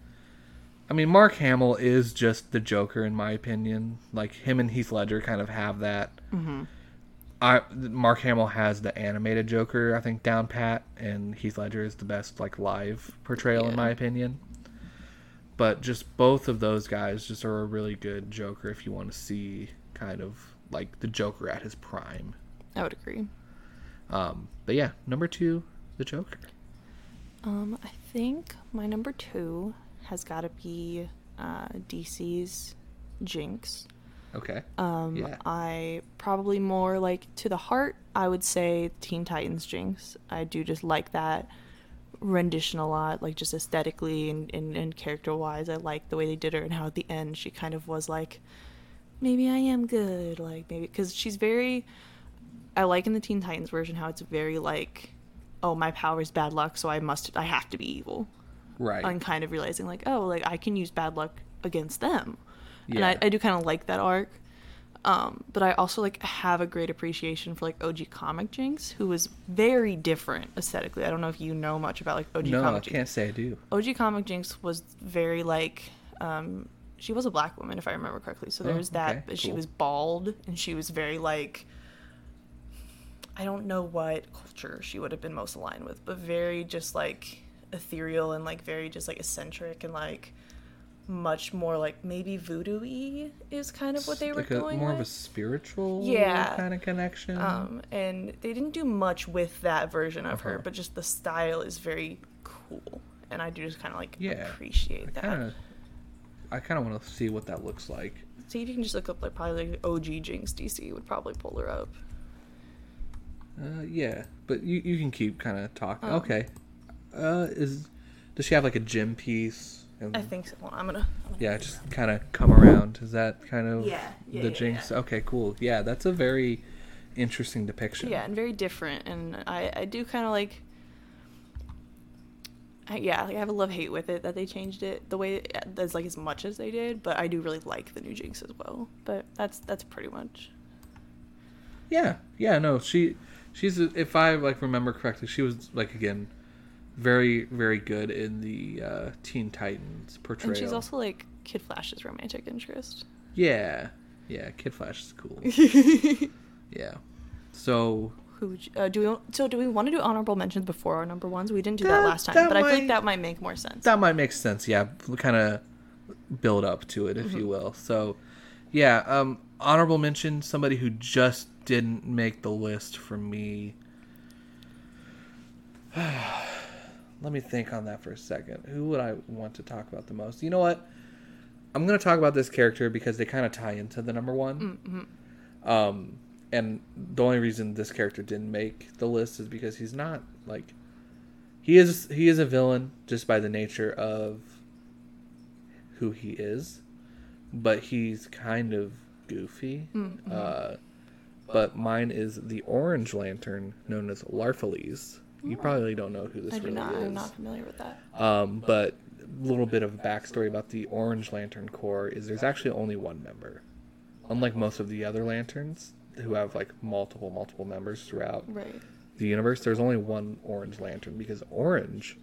I mean, Mark Hamill is just the Joker in my opinion. Like him and Heath Ledger kind of have that. mm-hmm. I Mark Hamill has the animated Joker, I think, down pat, and Heath Ledger is the best like live portrayal in my opinion. But just both of those guys just are a really good Joker if you want to see kind of like the Joker at his prime. i would agree Um, but yeah, number two, the Joker. Um, I think my number two has got to be uh, DC's Jinx. Okay. Um, Yeah. I probably more like to the heart. I would say Teen Titans Jinx. I do just like that rendition a lot, like just aesthetically and, and, and character wise. I like the way they did her and how at the end she kind of was like, maybe I am good. Like maybe because she's very. I like in the Teen Titans version how it's very like, oh my power is bad luck, so I must I have to be evil Right. and kind of realizing like oh like i can use bad luck against them. And I, I do kind of like that arc. Um, but I also like have a great appreciation for like OG Comic Jinx, who was very different aesthetically. I don't know if you know much about like OG Comic. no, I Comic Jinx. can't say I do. OG Comic Jinx was very like um she was a black woman if I remember correctly. So Oh, there's that, okay, but she was bald and she was very like I don't know what culture she would have been most aligned with, but very just like ethereal and like very just like eccentric and like much more like maybe voodoo-y is kind of what they were like a, going more with. of a spiritual Yeah. kind of connection. Um, and they didn't do much with that version of her, but just the style is very cool, and I do just kind of like Yeah. appreciate I that. kind of, I kind of want to see what that looks like. See if you can just look up like probably like OG Jinx DC would probably pull her up. Uh, yeah, but you you can keep kind of talking. Oh. Okay. Uh, is does she have like a gym piece? And, I think so. On, I'm gonna. I'm gonna Yeah, just kind of come around. Is that kind of Yeah, yeah, the yeah, jinx? Okay, cool. Yeah, that's a very interesting depiction. Yeah, and very different, and I I do kind of like. I, yeah, like I have a love hate with it that they changed it the way as like as much as they did, but I do really like the new Jinx as well. But that's that's pretty much. Yeah, yeah, no, she she's if I like remember correctly, she was like again very very good in the uh, Teen Titans portrayal. And she's also like Kid Flash's romantic interest. yeah, yeah, Kid Flash is cool. yeah, so Who uh, do we? want- So do we want to do honorable mentions before our number ones? We didn't do that, That- last time, that but I feel might- like that might make more sense. that might make sense. Yeah, kind of build up to it, if Mm-hmm. you will. So, yeah, um, honorable mention somebody who just didn't make the list for me. Let me think on that for a second. Who would I want to talk about the most? You know what? I'm going to talk about this character because they kind of tie into the number one. Mm-hmm. Um, and the only reason this character didn't make the list is because he's not like he is he is a villain just by the nature of who he is, but he's kind of goofy. Mm-hmm. Uh, but mine is the Orange Lantern, known as Larfleeze. You probably don't know who this I do really not. is. I'm not familiar with that. Um, but a little bit of backstory about the Orange Lantern Corps is there's actually only one member. Unlike most of the other lanterns who have like multiple, multiple members throughout Right. the universe, there's only one Orange Lantern because orange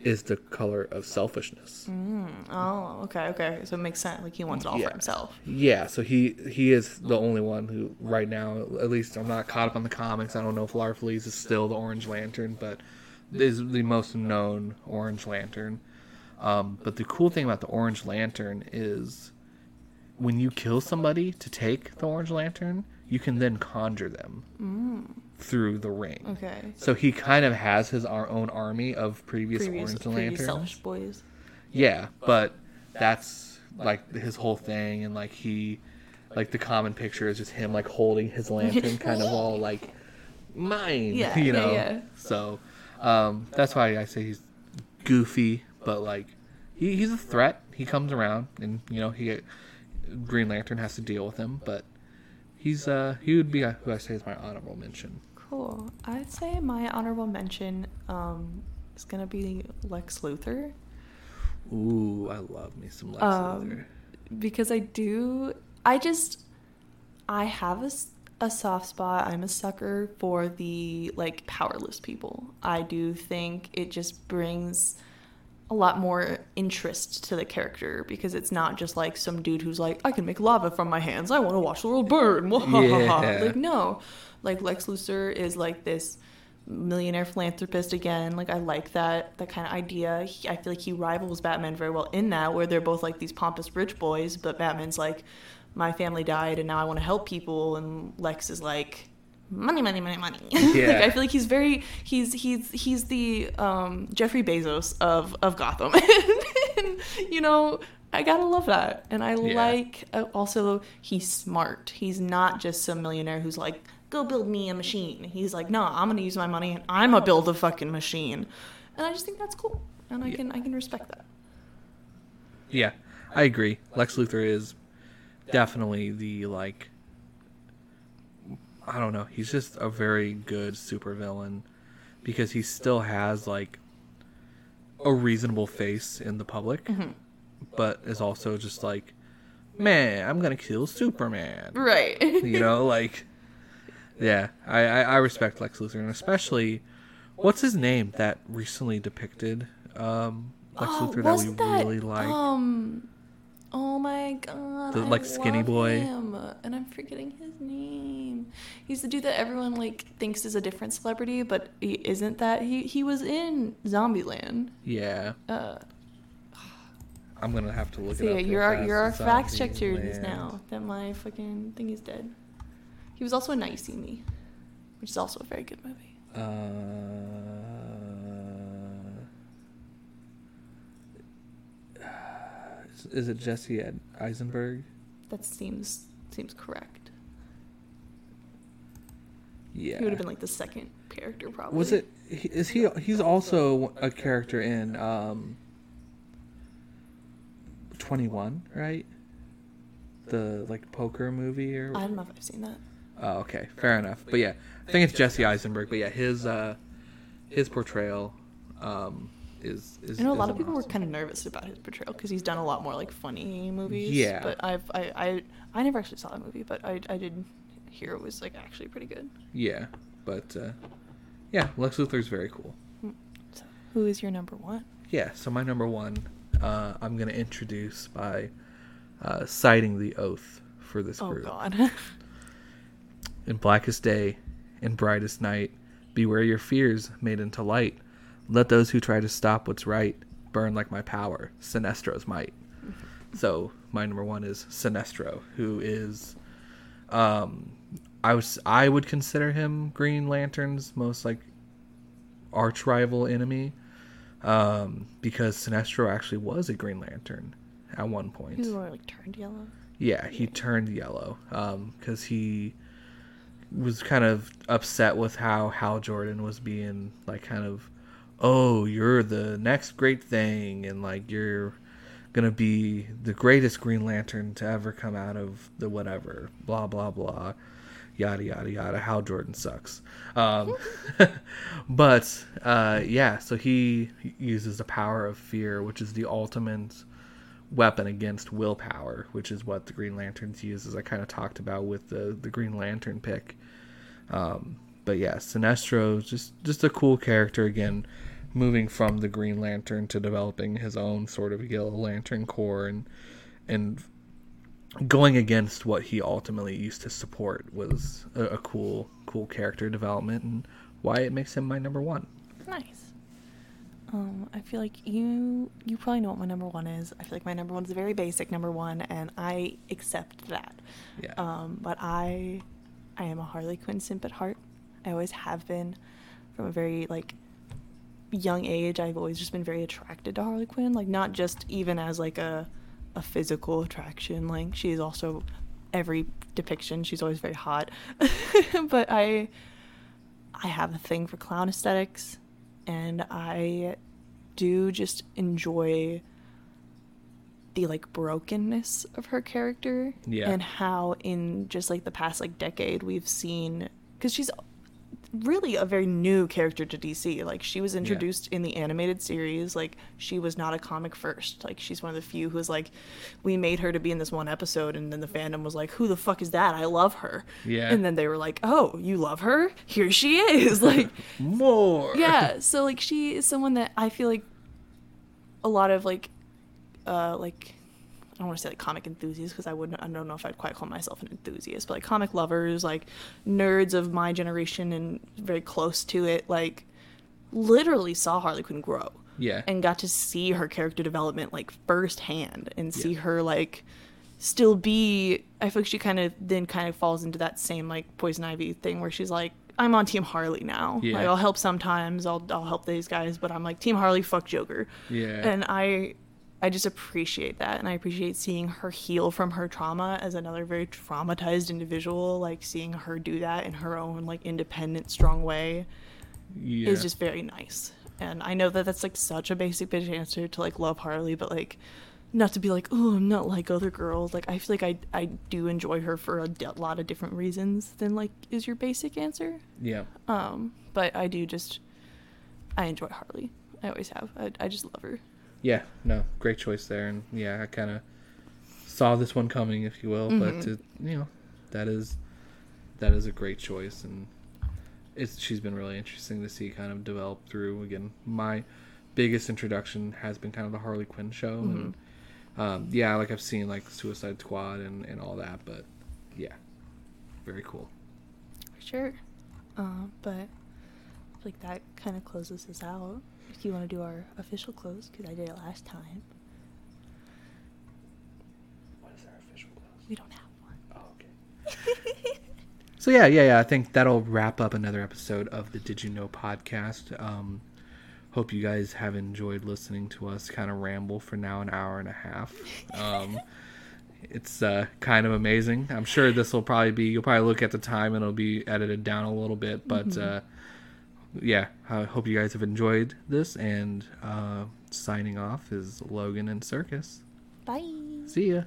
is the color of selfishness. Mm. Oh, okay, okay. So it makes sense. Like he wants it all Yeah. for himself. Yeah, so he he is the only one who right now, at least I'm not caught up on the comics. I don't know if Larfleeze is still the Orange Lantern, but is the most known Orange Lantern. Um, but the cool thing about the Orange Lantern is when you kill somebody to take the Orange Lantern, you can then conjure them through the ring. Okay. So he kind of has his our own army of previous, Previous, Orange previous Lanterns. selfish boys. Yeah, but that's like his whole thing, and like he, like the common picture is just him like holding his lantern, kind of all like mine, Yeah, you yeah, know. yeah. So um, that's why I say he's goofy, but like he, he's a threat. He comes around, and you know he Green Lantern has to deal with him, but he's uh he would be uh, who I say is my honorable mention. Cool. I'd say my honorable mention um, is gonna be Lex Luthor. Ooh, I love me some Lex Um, Luthor. because I do. I just I have a, a soft spot. I'm a sucker for the like powerless people. I do think it just brings a lot more interest to the character because it's not just like some dude who's like I can make lava from my hands. I want to watch the world burn. Yeah. Like no, like Lex Luthor is like this millionaire philanthropist again. Like I like that that kind of idea. He, I feel like he rivals Batman very well in that, where they're both like these pompous rich boys, but Batman's like, my family died and now I want to help people, and Lex is like, money, money, money, money. Yeah. like I feel like he's very he's he's he's the um, Jeffrey Bezos of of Gotham, and, you know. I gotta love that, and I Yeah. like uh, also he's smart. He's not just some millionaire who's like, "Go build me a machine." He's like, "No, I'm gonna use my money and I'm gonna build a fucking machine," and I just think that's cool, and I can I can respect that. Yeah, I agree. Lex Luthor is definitely the like I don't know, he's just a very good supervillain because he still has like a reasonable face in the public. but is also just like, man, I'm gonna kill Superman. Right. You know, like, yeah, I, I, I respect Lex Luthor, and especially, what's his name that recently depicted um, Lex Oh, Luthor that we that, really like. Um. Oh my god. The, I like, skinny love boy? him, and I'm forgetting his name. He's the dude that everyone like thinks is a different celebrity, but he isn't. That he he was in Zombieland. yeah, Uh, I'm gonna have to look so it yeah, up. you're our you're our It's fact checker now. That my fucking thing is dead. He was also in Now You See Me, which is also a very good movie. Uh, is, it Jesse Eisenberg? That seems seems correct. Yeah. He would have been like the second character, probably. Was it? Is he- he? He's also a character in um. Twenty One, right? The like poker movie or. I don't know if I've seen that. Oh, okay, fair enough. But yeah, I think it's Jesse Eisenberg. But yeah, his uh, his portrayal, um, is is. I know a lot of people were kind of nervous about his portrayal because he's done a lot more like funny movies. Yeah. But I've I I, I never actually saw that movie, but I I did hear it was like actually pretty good. Yeah, but uh, yeah, Lex Luthor's very cool. So who is your number one? Yeah, so my number one, uh, I'm gonna introduce by uh, citing the oath for this Oh group. God. In blackest day, in brightest night, beware your fears made into light. Let those who try to stop what's right burn like my power, Sinestro's might. So my number one is Sinestro, who is, um, I was I would consider him Green Lantern's most like arch rival enemy, um, because Sinestro actually was a Green Lantern at one point. The like turned yellow. Yeah, he turned yellow because he was kind of upset with how Hal Jordan was being like kind of, oh, you're the next great thing, and like you're gonna be the greatest Green Lantern to ever come out of the whatever, blah blah blah, yada yada yada. Hal Jordan sucks. Um, but uh, yeah, so he uses the power of fear, which is the ultimate weapon against willpower, which is what the Green Lanterns use, as I kind of talked about with the the Green Lantern pick. Um, but yeah, Sinestro is just just a cool character again, moving from the Green Lantern to developing his own sort of Yellow Lantern Corps and and going against what he ultimately used to support was a, a cool cool character development and why it makes him my number one. Nice. Um, I feel like you you probably know what my number one is. I feel like my number one is a very basic number one, and I accept that. Yeah. Um, but I I am a Harley Quinn simp at heart. I always have been from a very like young age. I've always just been very attracted to Harley Quinn. Like not just even as like a a physical attraction. Like she is also every depiction. She's always very hot. but I I have a thing for clown aesthetics and I do just enjoy the like brokenness of her character Yeah. and how in just like the past like decade we've seen cuz she's really a very new character to DC like she was introduced in the animated series. Like she was not a comic first. Like she's one of the few who's like we made her to be in this one episode and then the fandom was like who the fuck is that? I love her. Yeah. and then they were like oh you love her? Here she is. Like More. yeah. So like she is someone that i feel like a lot of like uh like i don't want to say like comic enthusiasts because i wouldn't i don't know if i'd quite call myself an enthusiast but like comic lovers like nerds of my generation and very close to it like literally saw harley quinn grow Yeah. and got to see her character development like firsthand and see Yeah. her like still be I feel like she kind of then kind of falls into that same like poison ivy thing where she's like I'm on team Harley now. Yeah. Like I'll help sometimes, I'll I'll help these guys, but I'm like team Harley fuck Joker. Yeah. And I I just appreciate that and I appreciate seeing her heal from her trauma as another very traumatized individual like seeing her do that in her own like independent strong way yeah. is just very nice. And I know that that's like such a basic bitch answer to like love Harley, but like not to be like, oh, I'm not like other girls. Like I feel like I I do enjoy her for a d- lot of different reasons than like is your basic answer. yeah. Um, but I do just I enjoy Harley. I always have. I I just love her. Yeah, no, great choice there, and yeah, I kind of saw this one coming, if you will, but Mhm. it, you know, that is that is a great choice, and it's she's been really interesting to see kind of develop through. Again, my biggest introduction has been kind of the Harley Quinn show, and um, yeah, like I've seen like Suicide Squad and and all that, but yeah, very cool. For sure. Uh, but like that kind of closes us out. If you want to do our official close, because I did it last time. What is our official close? We don't have one. Oh, okay. So yeah, yeah, yeah. I think that'll wrap up another episode of the Did You Know podcast. Um, hope you guys have enjoyed listening to us kind of ramble for now an hour and a half. Um, it's uh, kind of amazing. I'm sure this will probably be. You'll probably look at the time and it'll be edited down a little bit, but Mhm. uh, yeah, I hope you guys have enjoyed this. And uh, signing off is Logan and Circus. Bye. See ya.